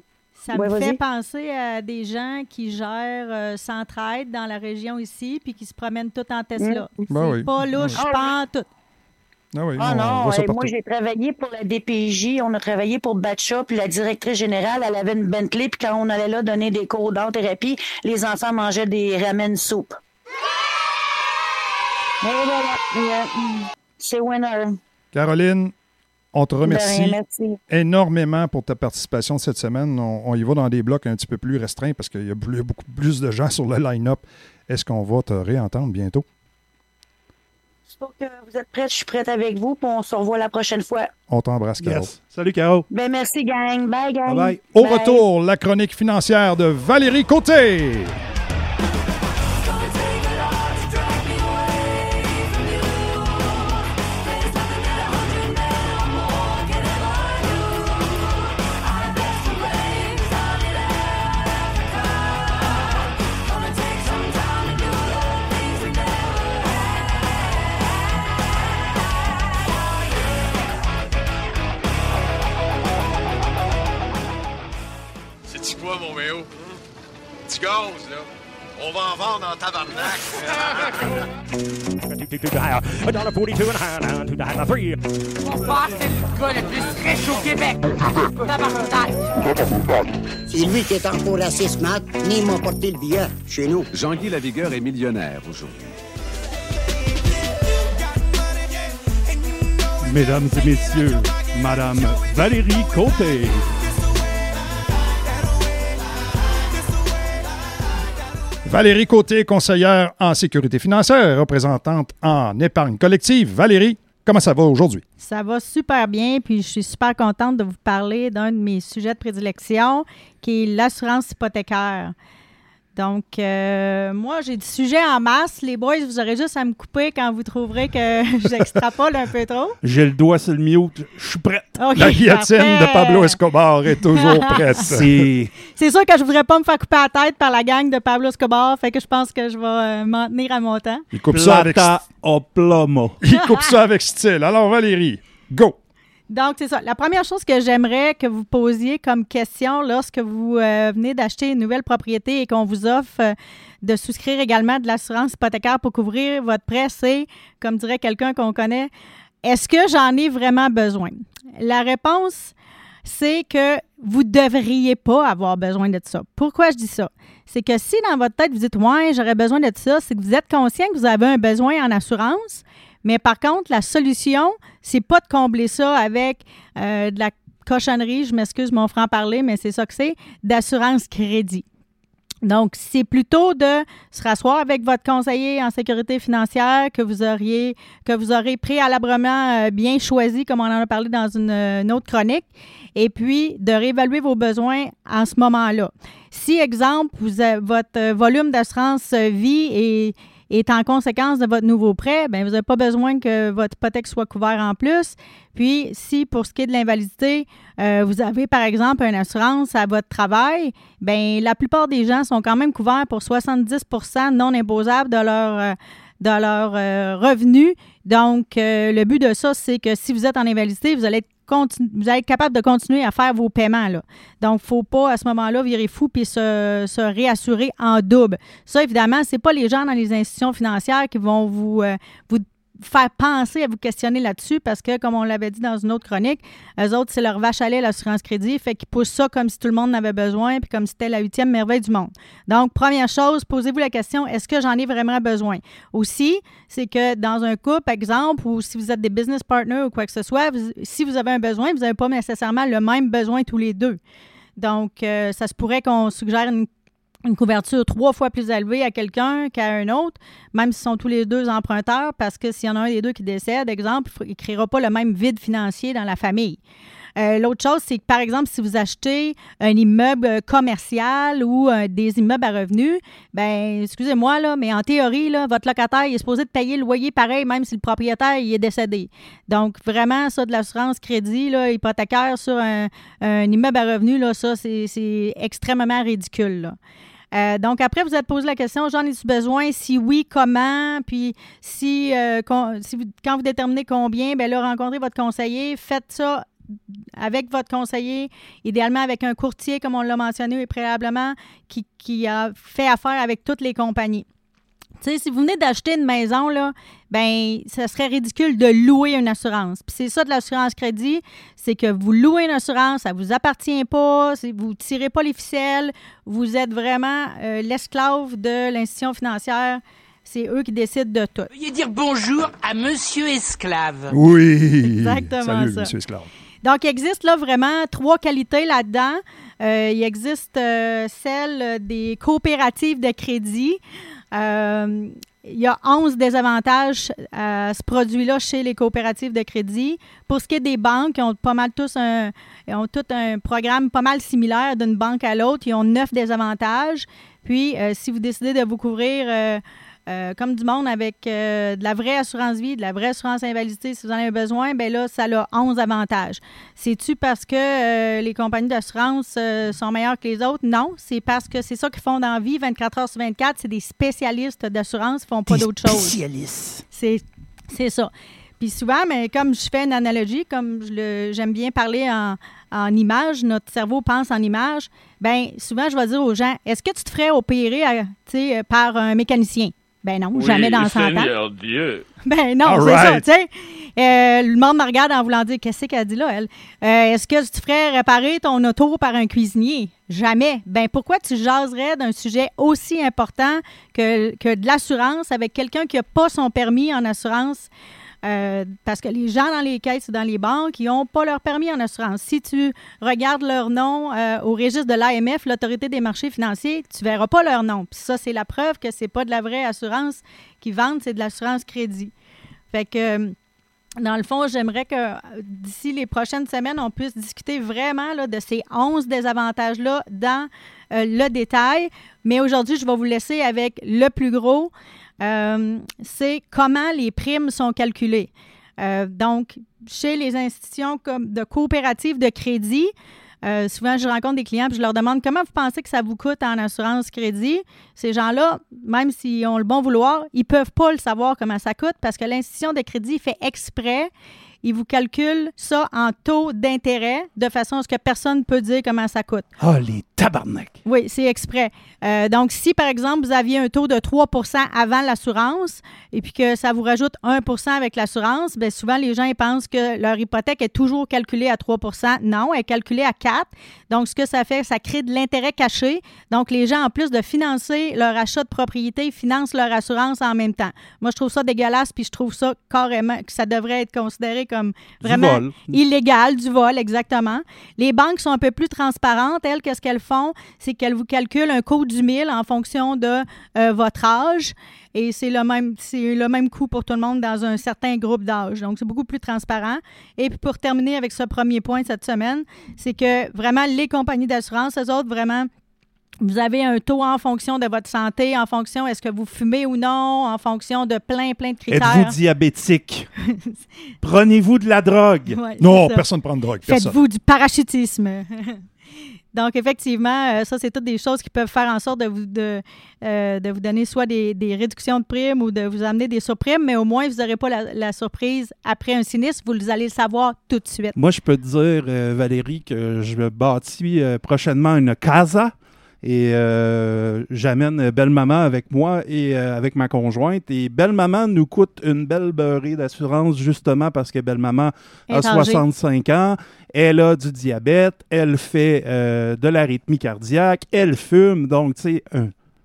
Ça Ouais, me fait penser à des gens qui gèrent euh, Centraide dans la région ici, puis qui se promènent tout en Tesla. Ben C'est oui. pas louche, Ah, pas en tout. Ah oui, Ah on non, moi j'ai travaillé pour la DPJ, on a travaillé pour Batcha, puis la directrice générale, elle avait une Bentley, puis quand on allait là donner des cours d'art-thérapie, les enfants mangeaient des ramen soup. Et voilà, Yeah. c'est winner. Caroline, on te remercie rien, énormément pour ta participation cette semaine. On, on y va dans des blocs un petit peu plus restreints parce qu'il y a plus- beaucoup plus de gens [laughs] sur le line-up. Est-ce qu'on va te réentendre bientôt? J'espère que vous êtes prête, je suis prête avec vous, puis on se revoit la prochaine fois. On t'embrasse, Caro. Salut, Caro. Ben merci, gang. Bye, gang. Au Bye. retour, la chronique financière de Valérie Côté. Vendre en tabarnak. $1.42 and high down to dollar three. Mon père, c'est le gars le plus riche au Québec. Tabarnak. C'est lui qui est en pour raciste, Matt, ni m'a porté le billet chez nous. Jean-Guy Lavigueur est millionnaire aujourd'hui. Mesdames et messieurs, Madame Valérie Côté. Valérie Côté, conseillère en sécurité financière, représentante en épargne collective. Valérie, comment ça va aujourd'hui? Ça va super bien, puis je suis super contente de vous parler d'un de mes sujets de prédilection, qui est l'assurance hypothécaire. Donc, euh, moi, j'ai du sujet en masse. Les boys, vous aurez juste à me couper quand vous trouverez que [laughs] j'extrapole un peu trop. J'ai le doigt sur le mute. Je suis prête. La guillotine parfait. de Pablo Escobar est toujours [laughs] prête. C'est C'est sûr que je voudrais pas me faire couper la tête par la gang de Pablo Escobar, fait que je pense que je vais euh, m'en tenir à mon temps. Il coupe ça avec, il coupe ça avec style. Alors, Valérie, go! Donc, c'est ça. La première chose que j'aimerais que vous posiez comme question lorsque vous euh, venez d'acheter une nouvelle propriété et qu'on vous offre euh, de souscrire également de l'assurance hypothécaire pour couvrir votre prêt, c'est, comme dirait quelqu'un qu'on connaît, est-ce que j'en ai vraiment besoin? La réponse, c'est que vous ne devriez pas avoir besoin de ça. Pourquoi je dis ça? C'est que si dans votre tête, vous dites, ouais, j'aurais besoin de ça, c'est que vous êtes conscient que vous avez un besoin en assurance, mais par contre, la solution, c'est pas de combler ça avec euh, de la cochonnerie, je m'excuse mon franc-parler, mais c'est ça que c'est, d'assurance crédit. Donc, c'est plutôt de se rasseoir avec votre conseiller en sécurité financière que vous auriez, que vous aurez préalablement euh, bien choisi, comme on en a parlé dans une, autre chronique, et puis de réévaluer vos besoins en ce moment-là. Si, exemple, vous votre euh, volume d'assurance vie est, est en conséquence de votre nouveau prêt, bien, vous n'avez pas besoin que votre hypothèque soit couverte en plus. Puis, si pour ce qui est de l'invalidité, euh, vous avez par exemple une assurance à votre travail, bien, la plupart des gens sont quand même couverts pour 70% non imposables de leur, euh, de leur euh, revenu. Donc, euh, le but de ça, c'est que si vous êtes en invalidité, vous allez être vous allez être capable de continuer à faire vos paiements. Là. Donc, il ne faut pas à ce moment-là virer fou puis se, se réassurer en double. Ça, évidemment, ce n'est pas les gens dans les institutions financières qui vont vous, euh, vous faire penser à vous questionner là-dessus parce que, comme on l'avait dit dans une autre chronique, eux autres, c'est leur vache à lait, l'assurance crédit, fait qu'ils poussent ça comme si tout le monde en avait besoin puis comme si c'était la huitième merveille du monde. Donc, première chose, posez-vous la question, est-ce que j'en ai vraiment besoin? Aussi, c'est que dans un couple, exemple, ou si vous êtes des business partners ou quoi que ce soit, si vous avez un besoin, vous n'avez pas nécessairement le même besoin tous les deux. Donc, euh, ça se pourrait qu'on suggère une une couverture trois fois plus élevée à quelqu'un qu'à un autre, même s'ils sont tous les deux emprunteurs, parce que s'il y en a un des deux qui décède, exemple, il ne créera pas le même vide financier dans la famille. Euh, L'autre chose, c'est que, par exemple, si vous achetez un immeuble commercial ou euh, des immeubles à revenus, ben excusez-moi, là, mais en théorie, là, votre locataire est supposé de payer le loyer pareil, même si le propriétaire il est décédé. Donc, vraiment, ça, de l'assurance crédit là, hypothécaire sur un, un immeuble à revenus, là, ça, c'est extrêmement ridicule. là. Euh, donc, après, vous êtes posé la question, j'en ai-tu besoin? Si oui, comment? Puis, si, euh, vous- quand vous déterminez combien, bien là, rencontrez votre conseiller, faites ça avec votre conseiller, idéalement avec un courtier, comme on l'a mentionné préalablement, qui, qui a fait affaire avec toutes les compagnies. Si vous venez d'acheter une maison, là, ben, ça serait ridicule de louer une assurance. Puis c'est ça de l'assurance crédit, c'est que vous louez une assurance, ça vous appartient pas, vous tirez pas les ficelles, vous êtes vraiment euh, l'esclave de l'institution financière. C'est eux qui décident de tout. Veuillez dire bonjour à Monsieur Esclave. Oui. Exactement Salut, ça. monsieur Esclave. Donc, il existe là vraiment trois qualités là-dedans. Euh, il existe euh, celle des coopératives de crédit. Euh, il y a 11 désavantages à ce produit-là chez les coopératives de crédit. Pour ce qui est des banques, ils ont pas mal tous un, ils ont tout un programme pas mal similaire d'une banque à l'autre. Ils ont neuf désavantages. Puis, euh, si vous décidez de vous couvrir euh, euh, comme du monde avec euh, de la vraie assurance vie, de la vraie assurance invalidité, si vous en avez besoin, ben là, ça a 11 avantages. C'est-tu parce que euh, les compagnies d'assurance sont meilleures que les autres? Non, c'est parce que c'est ça qu'ils font dans la vie 24 heures sur 24. C'est des spécialistes d'assurance, ils font pas d'autre chose. Spécialiste. C'est, ça. Puis souvent, mais comme je fais une analogie, comme j'aime bien parler en, en images, notre cerveau pense en images, ben souvent, je vais dire aux gens, est-ce que tu te ferais opérer à- par un mécanicien? Ben non, jamais dans 100 ans. Dieu. [laughs] Ben non, All c'est right. ça, tu sais. Euh, le monde me regarde en voulant dire qu'est-ce qu'elle dit là, elle? Euh, Est-ce que tu ferais réparer ton auto par un cuisinier? Jamais. Ben pourquoi tu jaserais d'un sujet aussi important que, que de l'assurance avec quelqu'un qui n'a pas son permis en assurance? Euh, parce que les gens dans les caisses ou dans les banques, ils n'ont pas leur permis en assurance. Si tu regardes leur nom euh, au registre de l'AMF, l'Autorité des marchés financiers, tu verras pas leur nom. Puis ça, c'est la preuve que c'est pas de la vraie assurance qu'ils vendent, c'est de l'assurance crédit. Fait que, euh, dans le fond, j'aimerais que d'ici les prochaines semaines, on puisse discuter vraiment là, de ces 11 désavantages-là dans euh, le détail. Mais aujourd'hui, je vais vous laisser avec le plus gros. Euh, c'est comment les primes sont calculées. Euh, donc, chez les institutions comme de coopératives de crédit, souvent, je rencontre des clients et je leur demande comment vous pensez que ça vous coûte en assurance crédit? Ces gens-là, même s'ils ont le bon vouloir, ils ne peuvent pas le savoir comment ça coûte parce que l'institution de crédit fait exprès. Ils vous calculent ça en taux d'intérêt de façon à ce que personne ne peut dire comment ça coûte. Ah, les tabarnak. Oui, c'est exprès. Euh, donc, si par exemple, vous aviez un taux de 3 avant l'assurance et puis que ça vous rajoute 1 avec l'assurance, bien souvent les gens ils pensent que leur hypothèque est toujours calculée à 3 Non, elle est calculée à 4 Donc, ce que ça fait, ça crée de l'intérêt caché. Donc, les gens, en plus de financer leur achat de propriété, financent leur assurance en même temps. Moi, je trouve ça dégueulasse puis je trouve ça carrément que ça devrait être considéré comme vraiment vol. illégal, du vol, exactement. Les banques sont un peu plus transparentes. Elles, qu'est-ce qu'elles font? C'est qu'elles vous calculent un coût du mille en fonction de euh, votre âge. Et c'est le même, c'est le même coût pour tout le monde dans un certain groupe d'âge. Donc, c'est beaucoup plus transparent. Et puis, pour terminer avec ce premier point cette semaine, c'est que vraiment, les compagnies d'assurance, eux autres, vraiment, vous avez un taux en fonction de votre santé, en fonction est-ce que vous fumez ou non, en fonction de plein, plein de critères. Êtes-vous diabétique? [laughs] Prenez-vous de la drogue? Ouais, Non, personne ne prend de drogue. Faites-vous du parachutisme. [laughs] Donc, effectivement, euh, ça, c'est toutes des choses qui peuvent faire en sorte de vous, de, euh, de vous donner soit des, des réductions de primes ou de vous amener des surprimes, mais au moins, vous n'aurez pas la, la surprise après un sinistre. Vous allez le savoir tout de suite. Moi, je peux te dire, euh, Valérie, que je bâtis euh, prochainement une casa et euh, j'amène Belle Maman avec moi et euh, avec ma conjointe. Et Belle Maman nous coûte une belle beurrée d'assurance justement parce que Belle Maman a Est âgée. 65 ans. Elle a du diabète, elle fait euh, de l'arythmie cardiaque, elle fume. Donc, tu sais,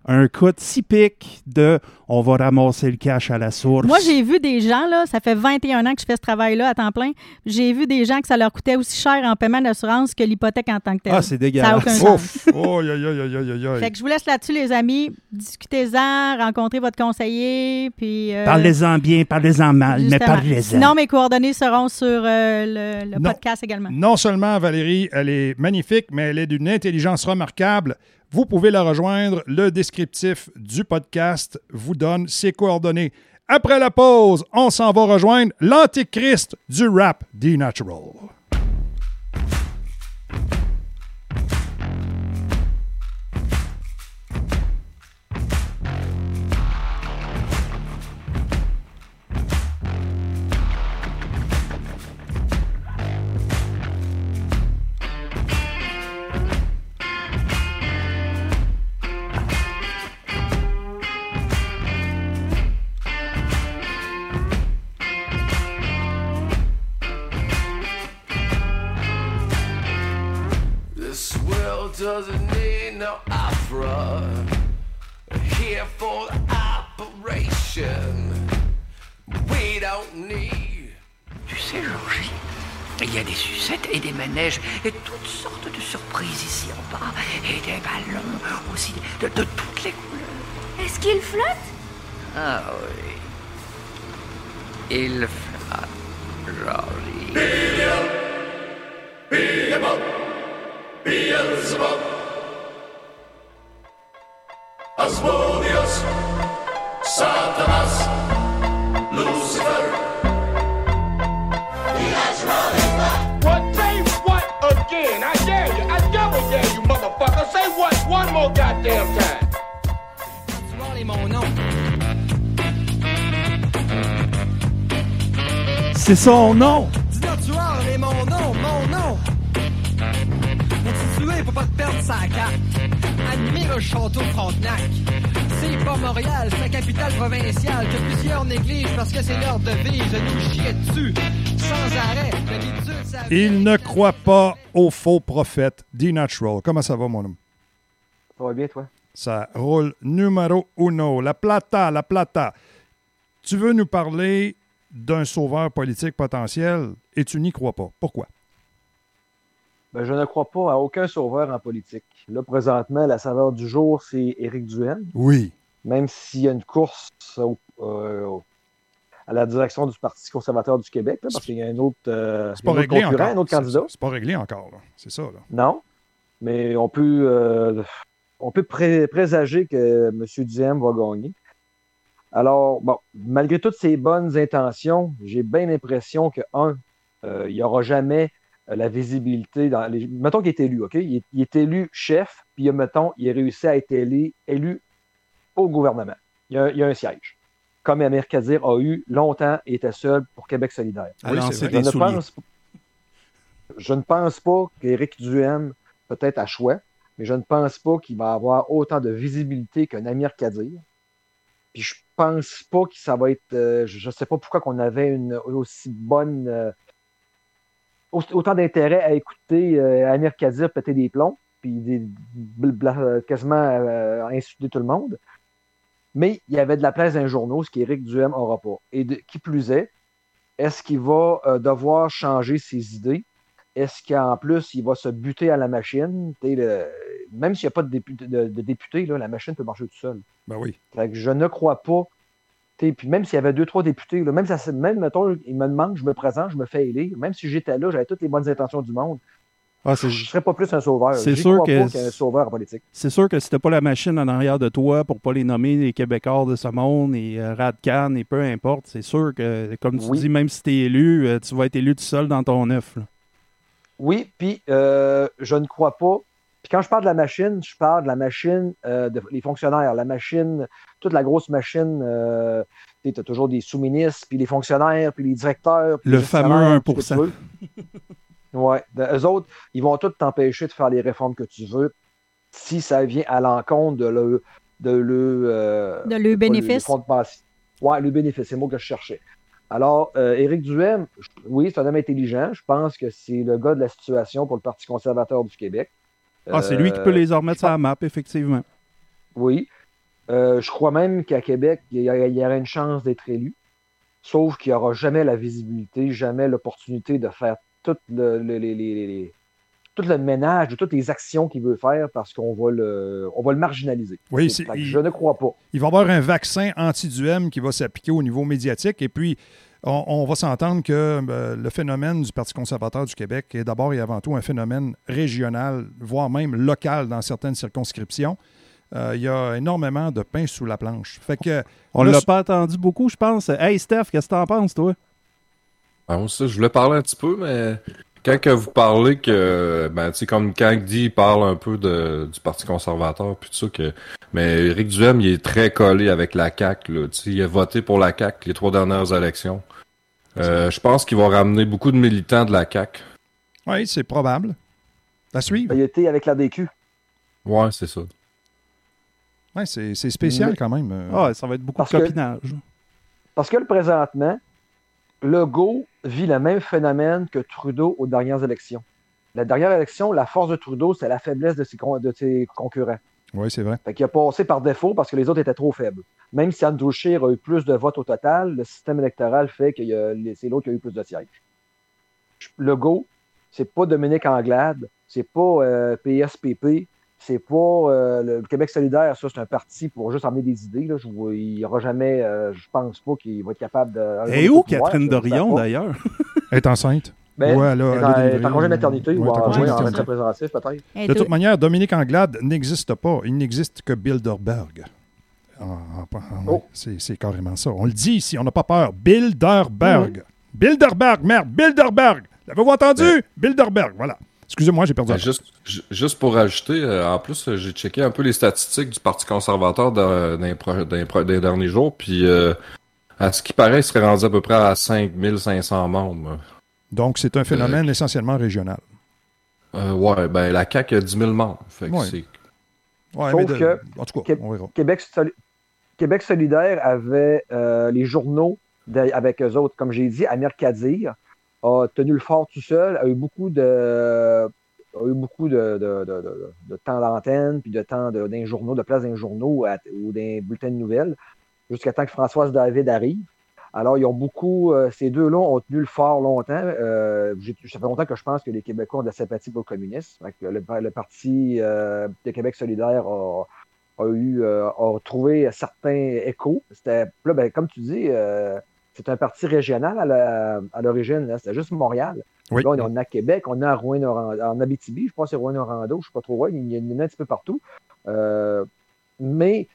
un, cas typique de on va ramasser le cash à la source. Moi, j'ai vu des gens, là, ça fait 21 ans que je fais ce travail-là à temps plein. J'ai vu des gens que ça leur coûtait aussi cher en paiement d'assurance que l'hypothèque en tant que telle. Ah, c'est Ça n'a dégueulasse. aucun sens. [laughs] Ouf! Oh, aïe, aïe, aïe. Fait que je vous laisse là-dessus, les amis. Discutez-en, rencontrez votre conseiller, puis... euh, Parlez-en bien, parlez-en mal, mais parlez-en. Sinon, mes coordonnées seront sur euh, le, le Non. podcast également. Non seulement Valérie, elle est magnifique, mais elle est d'une intelligence remarquable. Vous pouvez la rejoindre. Le descriptif du podcast vous donne ses coordonnées. Après la pause, on s'en va rejoindre l'antéchrist du rap, The doesn't need no opera. Here for the operation. We don't need. Tu sais, Georgie, il y a des sucettes et des manèges et toutes sortes de surprises ici en bas. Et des ballons aussi de, de toutes les couleurs. Est-ce qu'il flotte? Ah oui. Il flotte, Georgie. Beelzebub, Asmodeus, Satanas, Lucifer. He has run What? Say what again? I dare you. I double dare you, motherfucker. Say what one more goddamn time. Tu mon nom. C'est son nom. Perdre sa carte. Admire le château Frontenac. C'est pas Montréal, c'est la capitale provinciale que plusieurs négligent parce que c'est leur devise de nous chier dessus. Sans arrêt, l'habitude, ça Il ne croit pas aux faux prophètes. D-Natural. Comment ça va, mon homme? Ça va bien, toi? Ça roule numéro uno. La plata, la plata. Tu veux nous parler d'un sauveur politique potentiel et tu n'y crois pas. Pourquoi? Ben, je ne crois pas à aucun sauveur en politique. Là, présentement, la saveur du jour, c'est Éric Duhaime. Oui. Même s'il y a une course au- euh, à la direction du Parti conservateur du Québec, là, parce qu'il y a un autre, euh, un autre concurrent, encore. un autre candidat. C'est pas réglé encore. C'est ça. Là. Non, mais on peut, euh, on peut pré- présager que M. Duhaime va gagner. Alors, bon, malgré toutes ses bonnes intentions, j'ai bien l'impression que, un, euh, il n'y aura jamais la visibilité dans les. Mettons qu'il est élu, OK? Il est, il est élu chef, puis mettons, il a réussi à être élu, élu au gouvernement. Il y, a, il y a un siège. Comme Amir Kadir a eu longtemps et était seul pour Québec solidaire. Oui, c'est je, ne pense, je ne pense pas qu'Éric Duhaime, peut-être à choix, mais je ne pense pas qu'il va avoir autant de visibilité qu'un Amir Kadir. Puis je pense pas que ça va être. euh, je ne sais pas pourquoi qu'on avait une aussi bonne. euh, autant d'intérêt à écouter euh, Amir Kadir péter des plombs, puis quasiment euh, insulter tout le monde. Mais il y avait de la place dans les journaux, ce qu'Éric Duhem n'aura pas. Et de- qui plus est, est-ce qu'il va euh, devoir changer ses idées? Est-ce qu'en plus, il va se buter à la machine? Le- même s'il n'y a pas de député, de, de député, là, la machine peut marcher tout seul. Ben oui. Fait que je ne crois pas. Puis même s'il y avait deux, trois députés, là, même, ça, même mettons, il me demande, je me présente, je me fais élire. Même si j'étais là, j'avais toutes les bonnes intentions du monde. Ah, je ne serais pas plus un sauveur. C'est sûr que qu'un sauveur politique. C'est sûr que si t'as pas la machine en arrière de toi pour pas les nommer les Québécois de ce monde et euh, Radcan et peu importe, c'est sûr que, comme tu Oui. dis, même si t'es élu, euh, tu vas être élu tout seul dans ton œuf. Oui, puis euh, je ne crois pas. Puis quand je parle de la machine, je parle de la machine euh, de, les fonctionnaires, la machine, toute la grosse machine. Euh, tu as toujours des sous-ministres, puis les fonctionnaires, puis les directeurs. puis Le les fameux tout ce que tu 1%. veux. Ouais, de- eux autres, ils vont tous t'empêcher de faire les réformes que tu veux si ça vient à l'encontre de le de le euh, De le bénéfice. Ouais, le bénéfice, c'est le mot que je cherchais. Alors, euh, Éric Duhem, oui, c'est un homme intelligent. Je pense que c'est le gars de la situation pour le Parti conservateur du Québec. Ah, c'est lui qui peut Euh, les remettre sur la map, effectivement. Oui. Euh, je crois même qu'à Québec, il y, y aurait une chance d'être élu. Sauf qu'il n'y aura jamais la visibilité, jamais l'opportunité de faire tout le, le- les- les- les- les- tout le ménage de toutes les actions qu'il veut faire parce qu'on va le, on va le marginaliser. Oui, C'est- il- je ne crois pas. Il va y avoir un vaccin anti-duem qui va s'appliquer au niveau médiatique. Et puis, on, on va s'entendre que euh, le phénomène du Parti conservateur du Québec est d'abord et avant tout un phénomène régional, voire même local dans certaines circonscriptions. Euh, il y a énormément de pain sous la planche. Fait que, On là, l'a pas attendu beaucoup, je pense. Hey, Steph, qu'est-ce que t'en penses, toi? Ah, ça, je voulais parler un petit peu, mais quand que vous parlez que, ben, tu sais, comme quand Guy il parle un peu de, du Parti conservateur, puis tout ça, que, mais Éric Duhem, il est très collé avec la CAQ, là, tu sais, il a voté pour la CAQ les trois dernières élections. Euh, je pense qu'il va ramener beaucoup de militants de la CAQ. Oui, c'est probable. À suivre. Il était avec la DQ. Ouais, c'est ça. Ouais, c'est c'est spécial Mais- quand même. Ah, ça va être beaucoup Parce de que- copinage. Parce que le présentement, Legault vit le même phénomène que Trudeau aux dernières élections. la dernière élection, la force de Trudeau, c'est la faiblesse de ses, con- de ses concurrents. Oui, c'est vrai. Fait qu'il a passé par défaut parce que les autres étaient trop faibles. Même si Andrew Scheer a eu plus de votes au total, le système électoral fait que c'est l'autre qui a eu plus de sièges. Legault, c'est pas Dominique Anglade, c'est pas euh, PSPP, c'est pas euh, le Québec solidaire, ça c'est un parti pour juste emmener des idées. Là. Je, il n'y aura jamais, euh, je pense pas qu'il va être capable de. Et où de pouvoir, Catherine Dorion, d'ailleurs? [laughs] Elle est enceinte. Ben, Ouais, elle est en- congé de maternité ouais, ou en de ouais, en maternité. représentatif peut-être. De toute manière, Dominique Anglade n'existe pas. Il n'existe que Bilderberg. Oh. c'est, c'est carrément ça. On le dit ici, on n'a pas peur. Bilderberg. Bilderberg, merde, Bilderberg. L'avez-vous entendu? Bilderberg, voilà. Excusez-moi, j'ai perdu. Ben, la- juste, ju- juste pour ajouter, euh, en plus, euh, j'ai checké un peu les statistiques du Parti conservateur dans, dans les, pro- dans les pro- dans les derniers jours, puis euh, à ce qui paraît, il serait rendu à peu près à 5500 membres. Donc, c'est un phénomène essentiellement régional. Euh, ouais, ben la CAQ a 10 000 membres. Fait que Ouais. c'est... Ouais, Sauf mais de- que en tout cas, Qué- on verra. Québec, Soli- Québec solidaire avait euh, les journaux de- avec eux autres. Comme j'ai dit, Amir Kadir a tenu le fort tout seul, a eu beaucoup de, a eu beaucoup de, de- de- temps d'antenne, puis de temps d'un journaux, de place d'un journaux ou d'un bulletin de nouvelles, jusqu'à temps que Françoise David arrive. Alors, ils ont beaucoup, euh, ces deux-là ont tenu le fort longtemps. Euh, ça fait longtemps que je pense que les Québécois ont de la sympathie pour le communisme. Le, Parti euh, de Québec solidaire a, a eu a trouvé certains échos. Là, ben, comme tu dis, c'est un parti régional à l'origine. C'était juste Montréal. Oui. Là, on en a à Québec, on a à Rouen-Noranda, en Abitibi, je pense que c'est Rouen-Noranda, je ne sais pas trop où, il y en a un petit peu partout. Euh, mais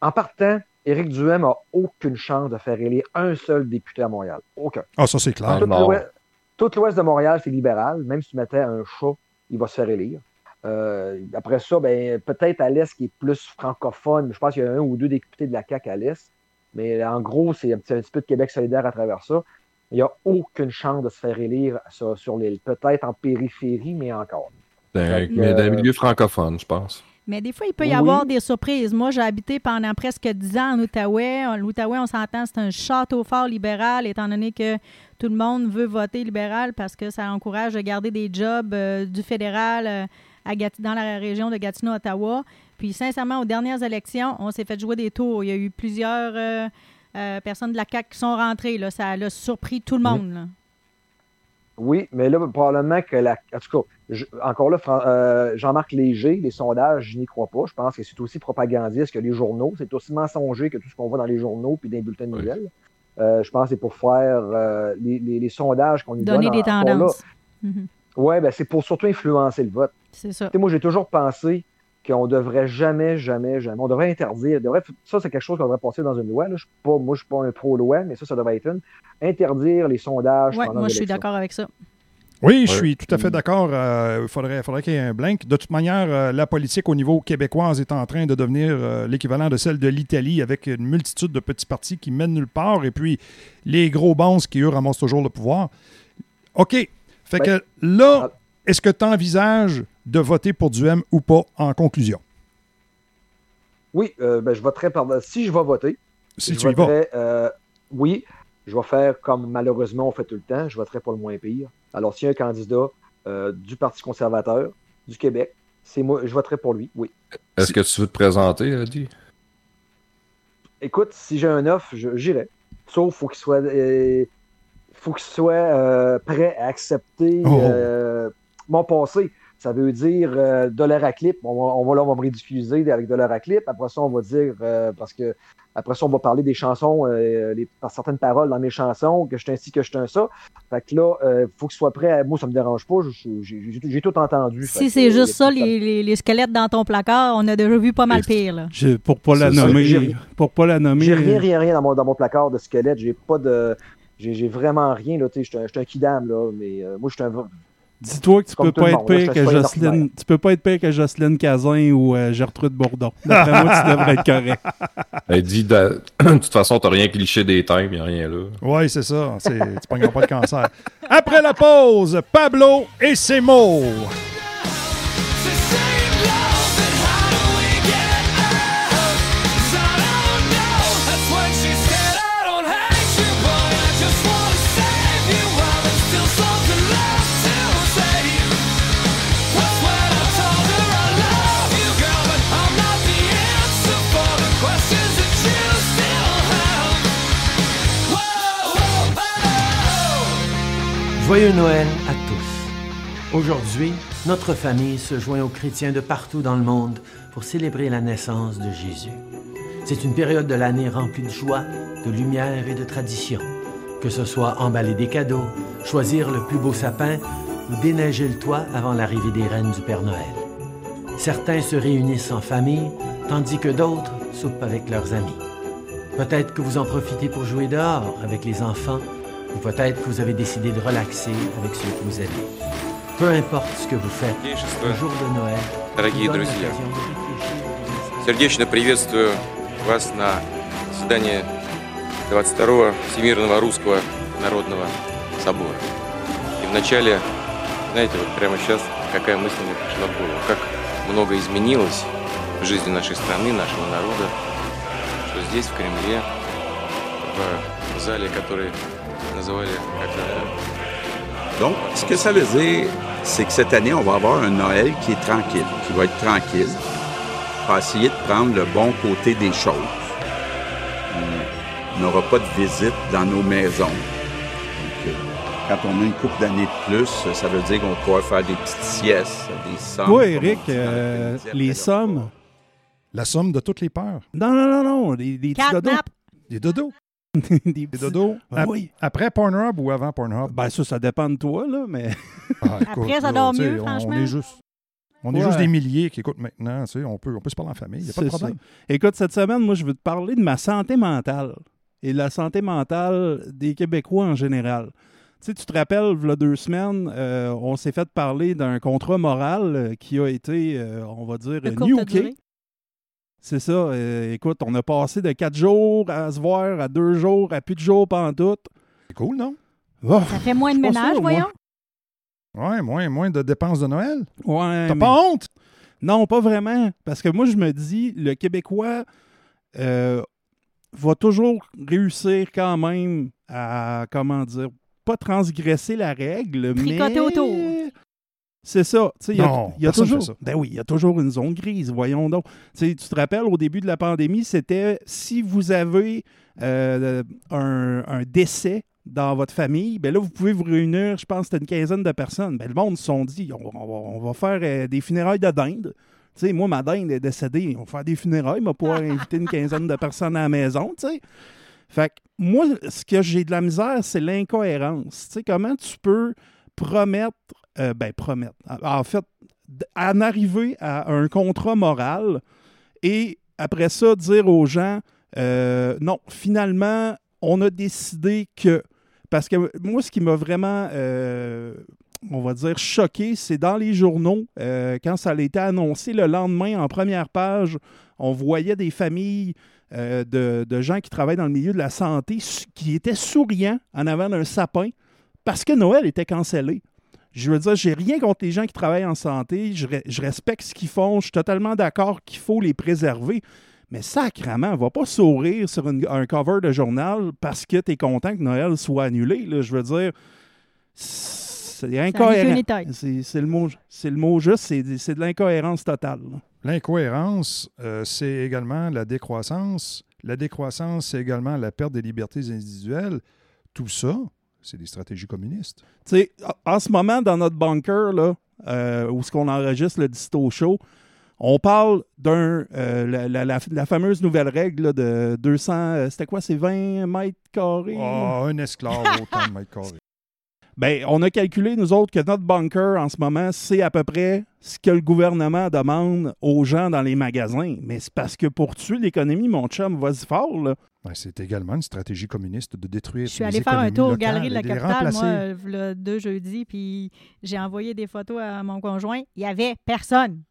en partant, Éric Duhem n'a aucune chance de faire élire un seul député à Montréal. Aucun. Ah, ça, c'est clair. Tout l'ouest- Tout l'ouest de Montréal, c'est libéral. Même si tu mettais un chat, il va se faire élire. Euh, après ça, ben, peut-être à l'Est qui est plus francophone. Je pense qu'il y a un ou deux députés de la CAQ à l'Est. Mais en gros, c'est un petit, un petit peu de Québec solidaire à travers ça. Il n'y a aucune chance de se faire élire sur, sur l'île. Peut-être en périphérie, mais encore. Mais dans euh, les milieux francophones, je pense. Mais des fois, il peut y Oui. avoir des surprises. Moi, j'ai habité pendant presque 10 ans en Outaouais. En- L'Outaouais, on s'entend, c'est un château fort libéral, étant donné que tout le monde veut voter libéral parce que ça encourage à garder des jobs euh, du fédéral euh, à Gati- dans la région de Gatineau-Ottawa. Puis, sincèrement, aux dernières élections, on s'est fait jouer des tours. Il y a eu plusieurs euh, euh, personnes de la CAQ qui sont rentrées. Là. Ça a surpris tout le monde. là. Oui, mais là, probablement que la. En tout cas, je- encore là, Fran- euh, Jean-Marc Léger, les sondages, je n'y crois pas. Je pense que c'est aussi propagandiste que les journaux. C'est aussi mensonger que tout ce qu'on voit dans les journaux puis dans les bulletins de nouvelles. Euh, je pense que c'est pour faire euh, les, les- les sondages qu'on nous Donner donne. des encore là. tendances. Mhm. Ouais, ben c'est pour surtout influencer le vote. C'est ça. Tu sais, moi, j'ai toujours pensé qu'on devrait jamais, jamais, jamais. On devrait interdire. devrait- ça, c'est quelque chose qu'on devrait passer dans une loi. là. Je suis pas, moi, je suis pas un pro-loi, mais ça, ça devrait être une. Interdire les sondages. Oui, moi, je suis d'accord avec ça. Oui, je suis tout à fait d'accord. Euh, Il faudrait, faudrait qu'il y ait un blank. De toute manière, euh, la politique au niveau québécois est en train de devenir euh, l'équivalent de celle de l'Italie avec une multitude de petits partis qui mènent nulle part et puis les gros bons qui, eux, ramassent toujours le pouvoir. OK. Fait Ben, que là, est-ce que tu envisages de voter pour Duhem ou pas en conclusion? Oui, euh, ben, je voterai par. Si je vais voter, Si je tu y vas. voterai, euh, oui, je vais faire comme malheureusement on fait tout le temps, je voterai pour le moins pire. Alors, s'il y a un candidat euh, du Parti conservateur du Québec, c'est moi, je voterai pour lui, oui. Est-ce que tu veux te présenter, Eddie? Écoute, si j'ai un offre, je- j'irai. Sauf faut qu'il soit, euh, faut qu'il soit euh, prêt à accepter Oh. euh, mon passé. Ça veut dire euh, dollar à clip. On va, on va, là, on va me ridiculiser avec dollar à clip. Après ça, on va dire euh, parce que après ça, on va parler des chansons, euh, les, certaines paroles dans mes chansons, que je suis ainsi, que je suis un ça. Fait que là, euh, faut qu'il soit prêt. À, moi, ça me dérange pas. J'ai tout entendu. Si que, c'est euh, juste ça, les, les- les squelettes dans ton placard, on a déjà vu pas mal pire. Là. Je- pour pas la ça. nommer, J'ai- pour pas la nommer. J'ai rien, rien, rien dans mon, dans mon placard de squelette. J'ai pas de. J'ai vraiment rien. là, tu sais, Je suis un- je suis un kidam, là. Mais euh, moi, je suis un. Dis-toi que tu peux pas être pire que Jocelyne. Tu peux pas être pire que Jocelyne Cazin ou euh, Gertrude Bourdon. D'après moi, tu devrais être correct. [laughs] Eddie, de... [clears throat] de toute façon, t'as rien cliché des y a rien là. Oui, c'est ça. Tu pogneras pas le cancer. Après la pause, Pablo et ses mots. Joyeux Noël à tous. Aujourd'hui, notre famille se joint aux chrétiens de partout dans le monde pour célébrer la naissance de Jésus. C'est une période de l'année remplie de joie, de lumière et de tradition. Que ce soit emballer des cadeaux, choisir le plus beau sapin ou déneiger le toit avant l'arrivée des reines du Père Noël. Certains se réunissent en famille, tandis que d'autres soupent avec leurs amis. Peut-être que vous en profitez pour jouer dehors avec les enfants, ou peut-être que vous avez décidé de relaxer avec ceux que vous aimez. Peu importe ce que vous faites, le jour de Noël, Дорогие друзья, сердечно приветствую вас на заседании 22-го Всемирного Русского Народного Собора. И вначале, знаете, вот прямо сейчас какая мысль мне пришла в голову, как много изменилось в жизни нашей страны, нашего народа, что здесь, в Кремле, в зале, который Donc, ce que ça veut dire, c'est que cette année, on va avoir un Noël qui est tranquille, qui va être tranquille. On va essayer de prendre le bon côté des choses. On n'aura pas de visite dans nos maisons. Donc, euh, quand on a une couple d'années de plus, ça veut dire qu'on pouvoir faire des petites siestes, des sommes. Toi, comme Eric, euh, les sommes? La somme de toutes les peurs. Non, non, non, non. Des, des petits dodos. Des dodos. [laughs] des petits- dodos? Ah Ap- oui. Après Pornhub ou avant Pornhub? Ben, ça, ça dépend de toi, là, mais. [laughs] Ah, écoute, Après, ça dort mieux, on- franchement. On est juste, on est Ouais. juste des milliers qui écoutent maintenant. tu sais, On peut, on peut se parler en famille. Il n'y a pas de problème. ça. Écoute, cette semaine, moi, je veux te parler de ma santé mentale et de la santé mentale des Québécois en général. Tu sais, tu te rappelles, il y a deux semaines, euh, on s'est fait parler d'un contrat moral euh, qui a été, euh, on va dire, durée. C'est ça. euh, écoute, on a passé de quatre jours à se voir à deux jours, à plus de jours pantoute. C'est cool, non? Oh, Ça fait moins de pas ménage, sûr, moi. voyons. Ouais, moins, moins de dépenses de Noël. Ouais, T'as mais- pas honte? Non, pas vraiment. Parce que moi, je me dis, le Québécois euh, va toujours réussir quand même à, comment dire, pas transgresser la règle, Tricoter mais... autour. C'est ça. Tu sais, Il y a, Non, y a toujours, ça. ben oui, il y a toujours une zone grise, voyons donc. Tu te rappelles, au début de la pandémie, c'était si vous avez euh, un, un décès dans votre famille, ben là, vous pouvez vous réunir, je pense que c'était une quinzaine de personnes. Ben, le monde se sont dit, on, on va, on va faire euh, des funérailles de dinde. Tu sais, moi, ma dinde est décédée. On va faire des funérailles, on va pouvoir [laughs] inviter une quinzaine de personnes à la maison, tu sais. Fait que moi, ce que j'ai de la misère, c'est l'incohérence. Tu sais, comment tu peux promettre, euh, ben promettre, en fait, en arriver à un contrat moral et après ça, dire aux gens, euh, non, finalement, on a décidé que... Parce que moi, ce qui m'a vraiment, euh, on va dire, choqué, c'est dans les journaux, quand ça a été annoncé le lendemain, en première page, on voyait des familles de, de gens qui travaillent dans le milieu de la santé qui étaient souriants en avant d'un sapin parce que Noël était cancellé. Je veux dire, j'ai rien contre les gens qui travaillent en santé. Je, re- je respecte ce qu'ils font. Je suis totalement d'accord qu'il faut les préserver. Mais sacrement, va pas sourire sur une- un cover de journal parce que tu es content que Noël soit annulé. là. Je veux dire, c'est incohérent. C'est le mot, c'est le mot juste. C'est c'est de l'incohérence totale. L'incohérence, euh, c'est également la décroissance. La décroissance, c'est également la perte des libertés individuelles. Tout ça, c'est des stratégies communistes. Tu sais, en- ce moment, dans notre bunker, là, euh, où ce qu'on enregistre le Disto Show, on parle d'un euh, la, la- la- la fameuse nouvelle règle là, de 200, euh, c'était quoi, c'est 20 mètres carrés? Ah, un esclave autant de mètres carrés. Ben, on a calculé, nous autres, que notre bunker, en ce moment, c'est à peu près ce que le gouvernement demande aux gens dans les magasins. Mais c'est parce que pour tuer l'économie, mon chum, vas-y fort, là. Ben, c'est également une stratégie communiste de détruire Je suis allée faire un tour aux galeries de la capitale, moi, euh, v'là deux jeudis, puis j'ai envoyé des photos à mon conjoint. Il n'y avait personne.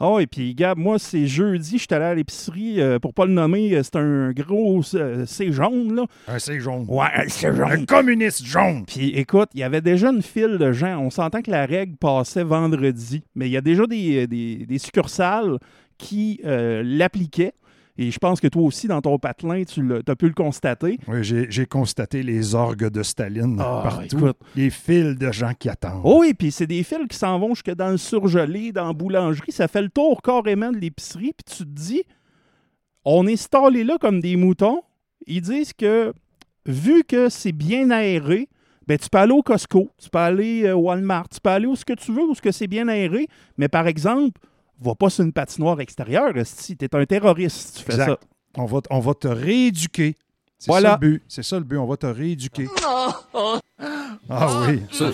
Ah, et puis, Gab, moi, c'est jeudi, je suis allé à l'épicerie, euh, pour pas le nommer, euh, c'est un gros euh, C jaune, là. Un C jaune. Ouais, un C jaune. Un communiste jaune. Puis écoute, il y avait déjà une file de gens. On s'entend que la règle passait vendredi, mais il y a déjà des, des- des succursales qui euh, l'appliquaient. Et je pense que toi aussi, dans ton patelin, tu as pu le constater. Oui, j'ai constaté les orgues de Staline Ah, partout. écoute. Les files de gens qui attendent. Oh oui, puis c'est des fils qui s'en vont jusque dans le surgelé, dans la boulangerie. Ça fait le tour carrément de l'épicerie. Puis tu te dis, on est stallés là comme des moutons. Ils disent que, vu que c'est bien aéré, ben, tu peux aller au Costco, tu peux aller euh, au Walmart, tu peux aller où ce que tu veux, où ce que c'est bien aéré. Mais par exemple, va pas sur une patinoire extérieure. Si tu es un terroriste, si tu fais Exact. ça. On va, on va te rééduquer. C'est Voilà. ça le but. C'est ça le but. On va te rééduquer. Ah oui. Ça-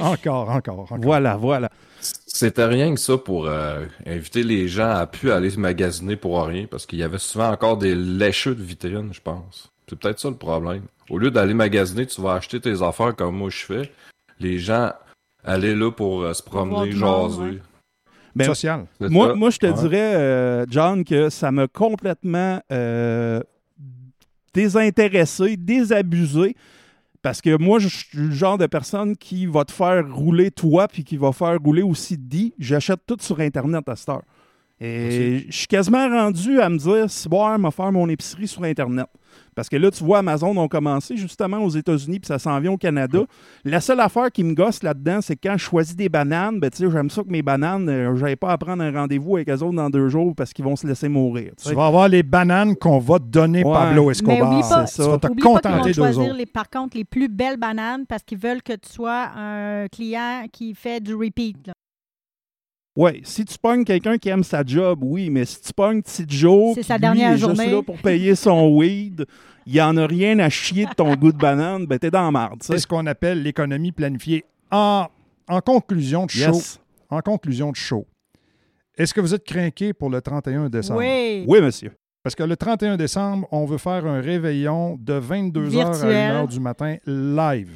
Encore, encore, encore. Voilà, voilà. C'était rien que ça pour euh, inviter les gens à plus aller se magasiner pour rien, parce qu'il y avait souvent encore des lécheux de vitrine, je pense. C'est peut-être ça le problème. Au lieu d'aller magasiner, tu vas acheter tes affaires comme moi je fais. Les gens allaient là pour euh, se promener, monde, jaser. ouais. Ben, Social. Moi, je te Ouais. dirais, euh, John, que ça m'a complètement euh, désintéressé, désabusé. Parce que moi, je suis le genre de personne qui va te faire rouler toi, puis qui va faire rouler aussi dit. J'achète tout sur Internet à cette heure. Et je suis quasiment rendu à me dire, si bon, je vais faire mon épicerie sur Internet. Parce que là, tu vois, Amazon ont commencé justement aux États-Unis, puis ça s'en vient au Canada. La seule affaire qui me gosse là-dedans, c'est que quand je choisis des bananes, ben, tu sais, j'aime ça que mes bananes, euh, j'avais pas à prendre un rendez-vous avec eux autres dans deux jours parce qu'ils vont se laisser mourir. tu sais. Tu vas avoir les bananes qu'on va te donner Ouais. Pablo Mais Escobar. oublie pas, Tu vas te oublie pas qu'ils vont contenter choisir, les, par contre, les plus belles bananes parce qu'ils veulent que tu sois un client qui fait du repeat. là. Ouais, si tu pognes quelqu'un qui aime sa job, oui, mais si tu pognes Petit Joe, C'est sa lui dernière est juste là pour payer son [laughs] weed, il en a rien à chier de ton goût de banane, ben t'es dans la marde. C'est ce qu'on appelle l'économie planifiée. En, en conclusion de show, Yes. en conclusion de show, est-ce que vous êtes craqué pour le 31 décembre? Oui. Oui, monsieur. Parce que le 31 décembre, on veut faire un réveillon de 22h à Virtuel. 1h du matin live.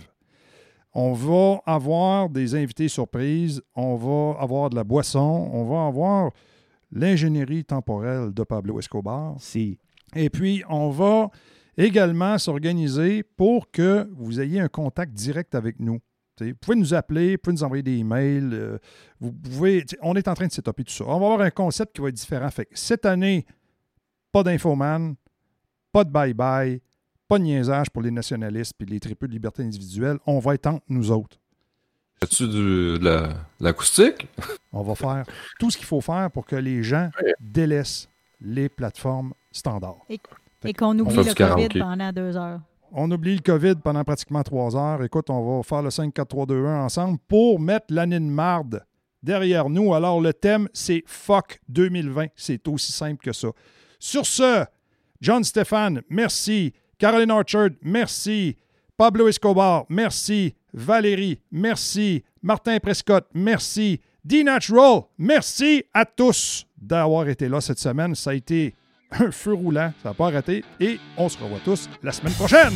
On va avoir des invités surprises, on va avoir de la boisson, on va avoir l'ingénierie temporelle de Pablo Escobar. Si. Et puis, on va également s'organiser pour que vous ayez un contact direct avec nous. T'sais, vous pouvez nous appeler, vous pouvez nous envoyer des emails. euh, vous pouvez, on est en train de s'étoper tout ça. On va avoir un concept qui va être différent. Fait que cette année, pas d'infoman, pas de bye-bye, pas de niaisage pour les nationalistes et les tripeux de liberté individuelle. On va être entre nous autres. As-tu du- de la- de l'acoustique? [laughs] On va faire tout ce qu'il faut faire pour que les gens délaissent les plateformes standards. Et, et qu'on oublie le COVID karaoké. pendant deux heures. On oublie le COVID pendant pratiquement trois heures. Écoute, on va faire le 5, 4, 3, 2, 1 ensemble pour mettre l'année de marde derrière nous. Alors, le thème, c'est Fuck 2020. C'est aussi simple que ça. Sur ce, John Stéphane, merci. Caroline Orchard, merci. Pablo Escobar, merci. Valérie, merci. Martin Prescott, merci. D-Natural, merci à tous d'avoir été là cette semaine. Ça a été un feu roulant, ça n'a pas arrêté. Et on se revoit tous la semaine prochaine.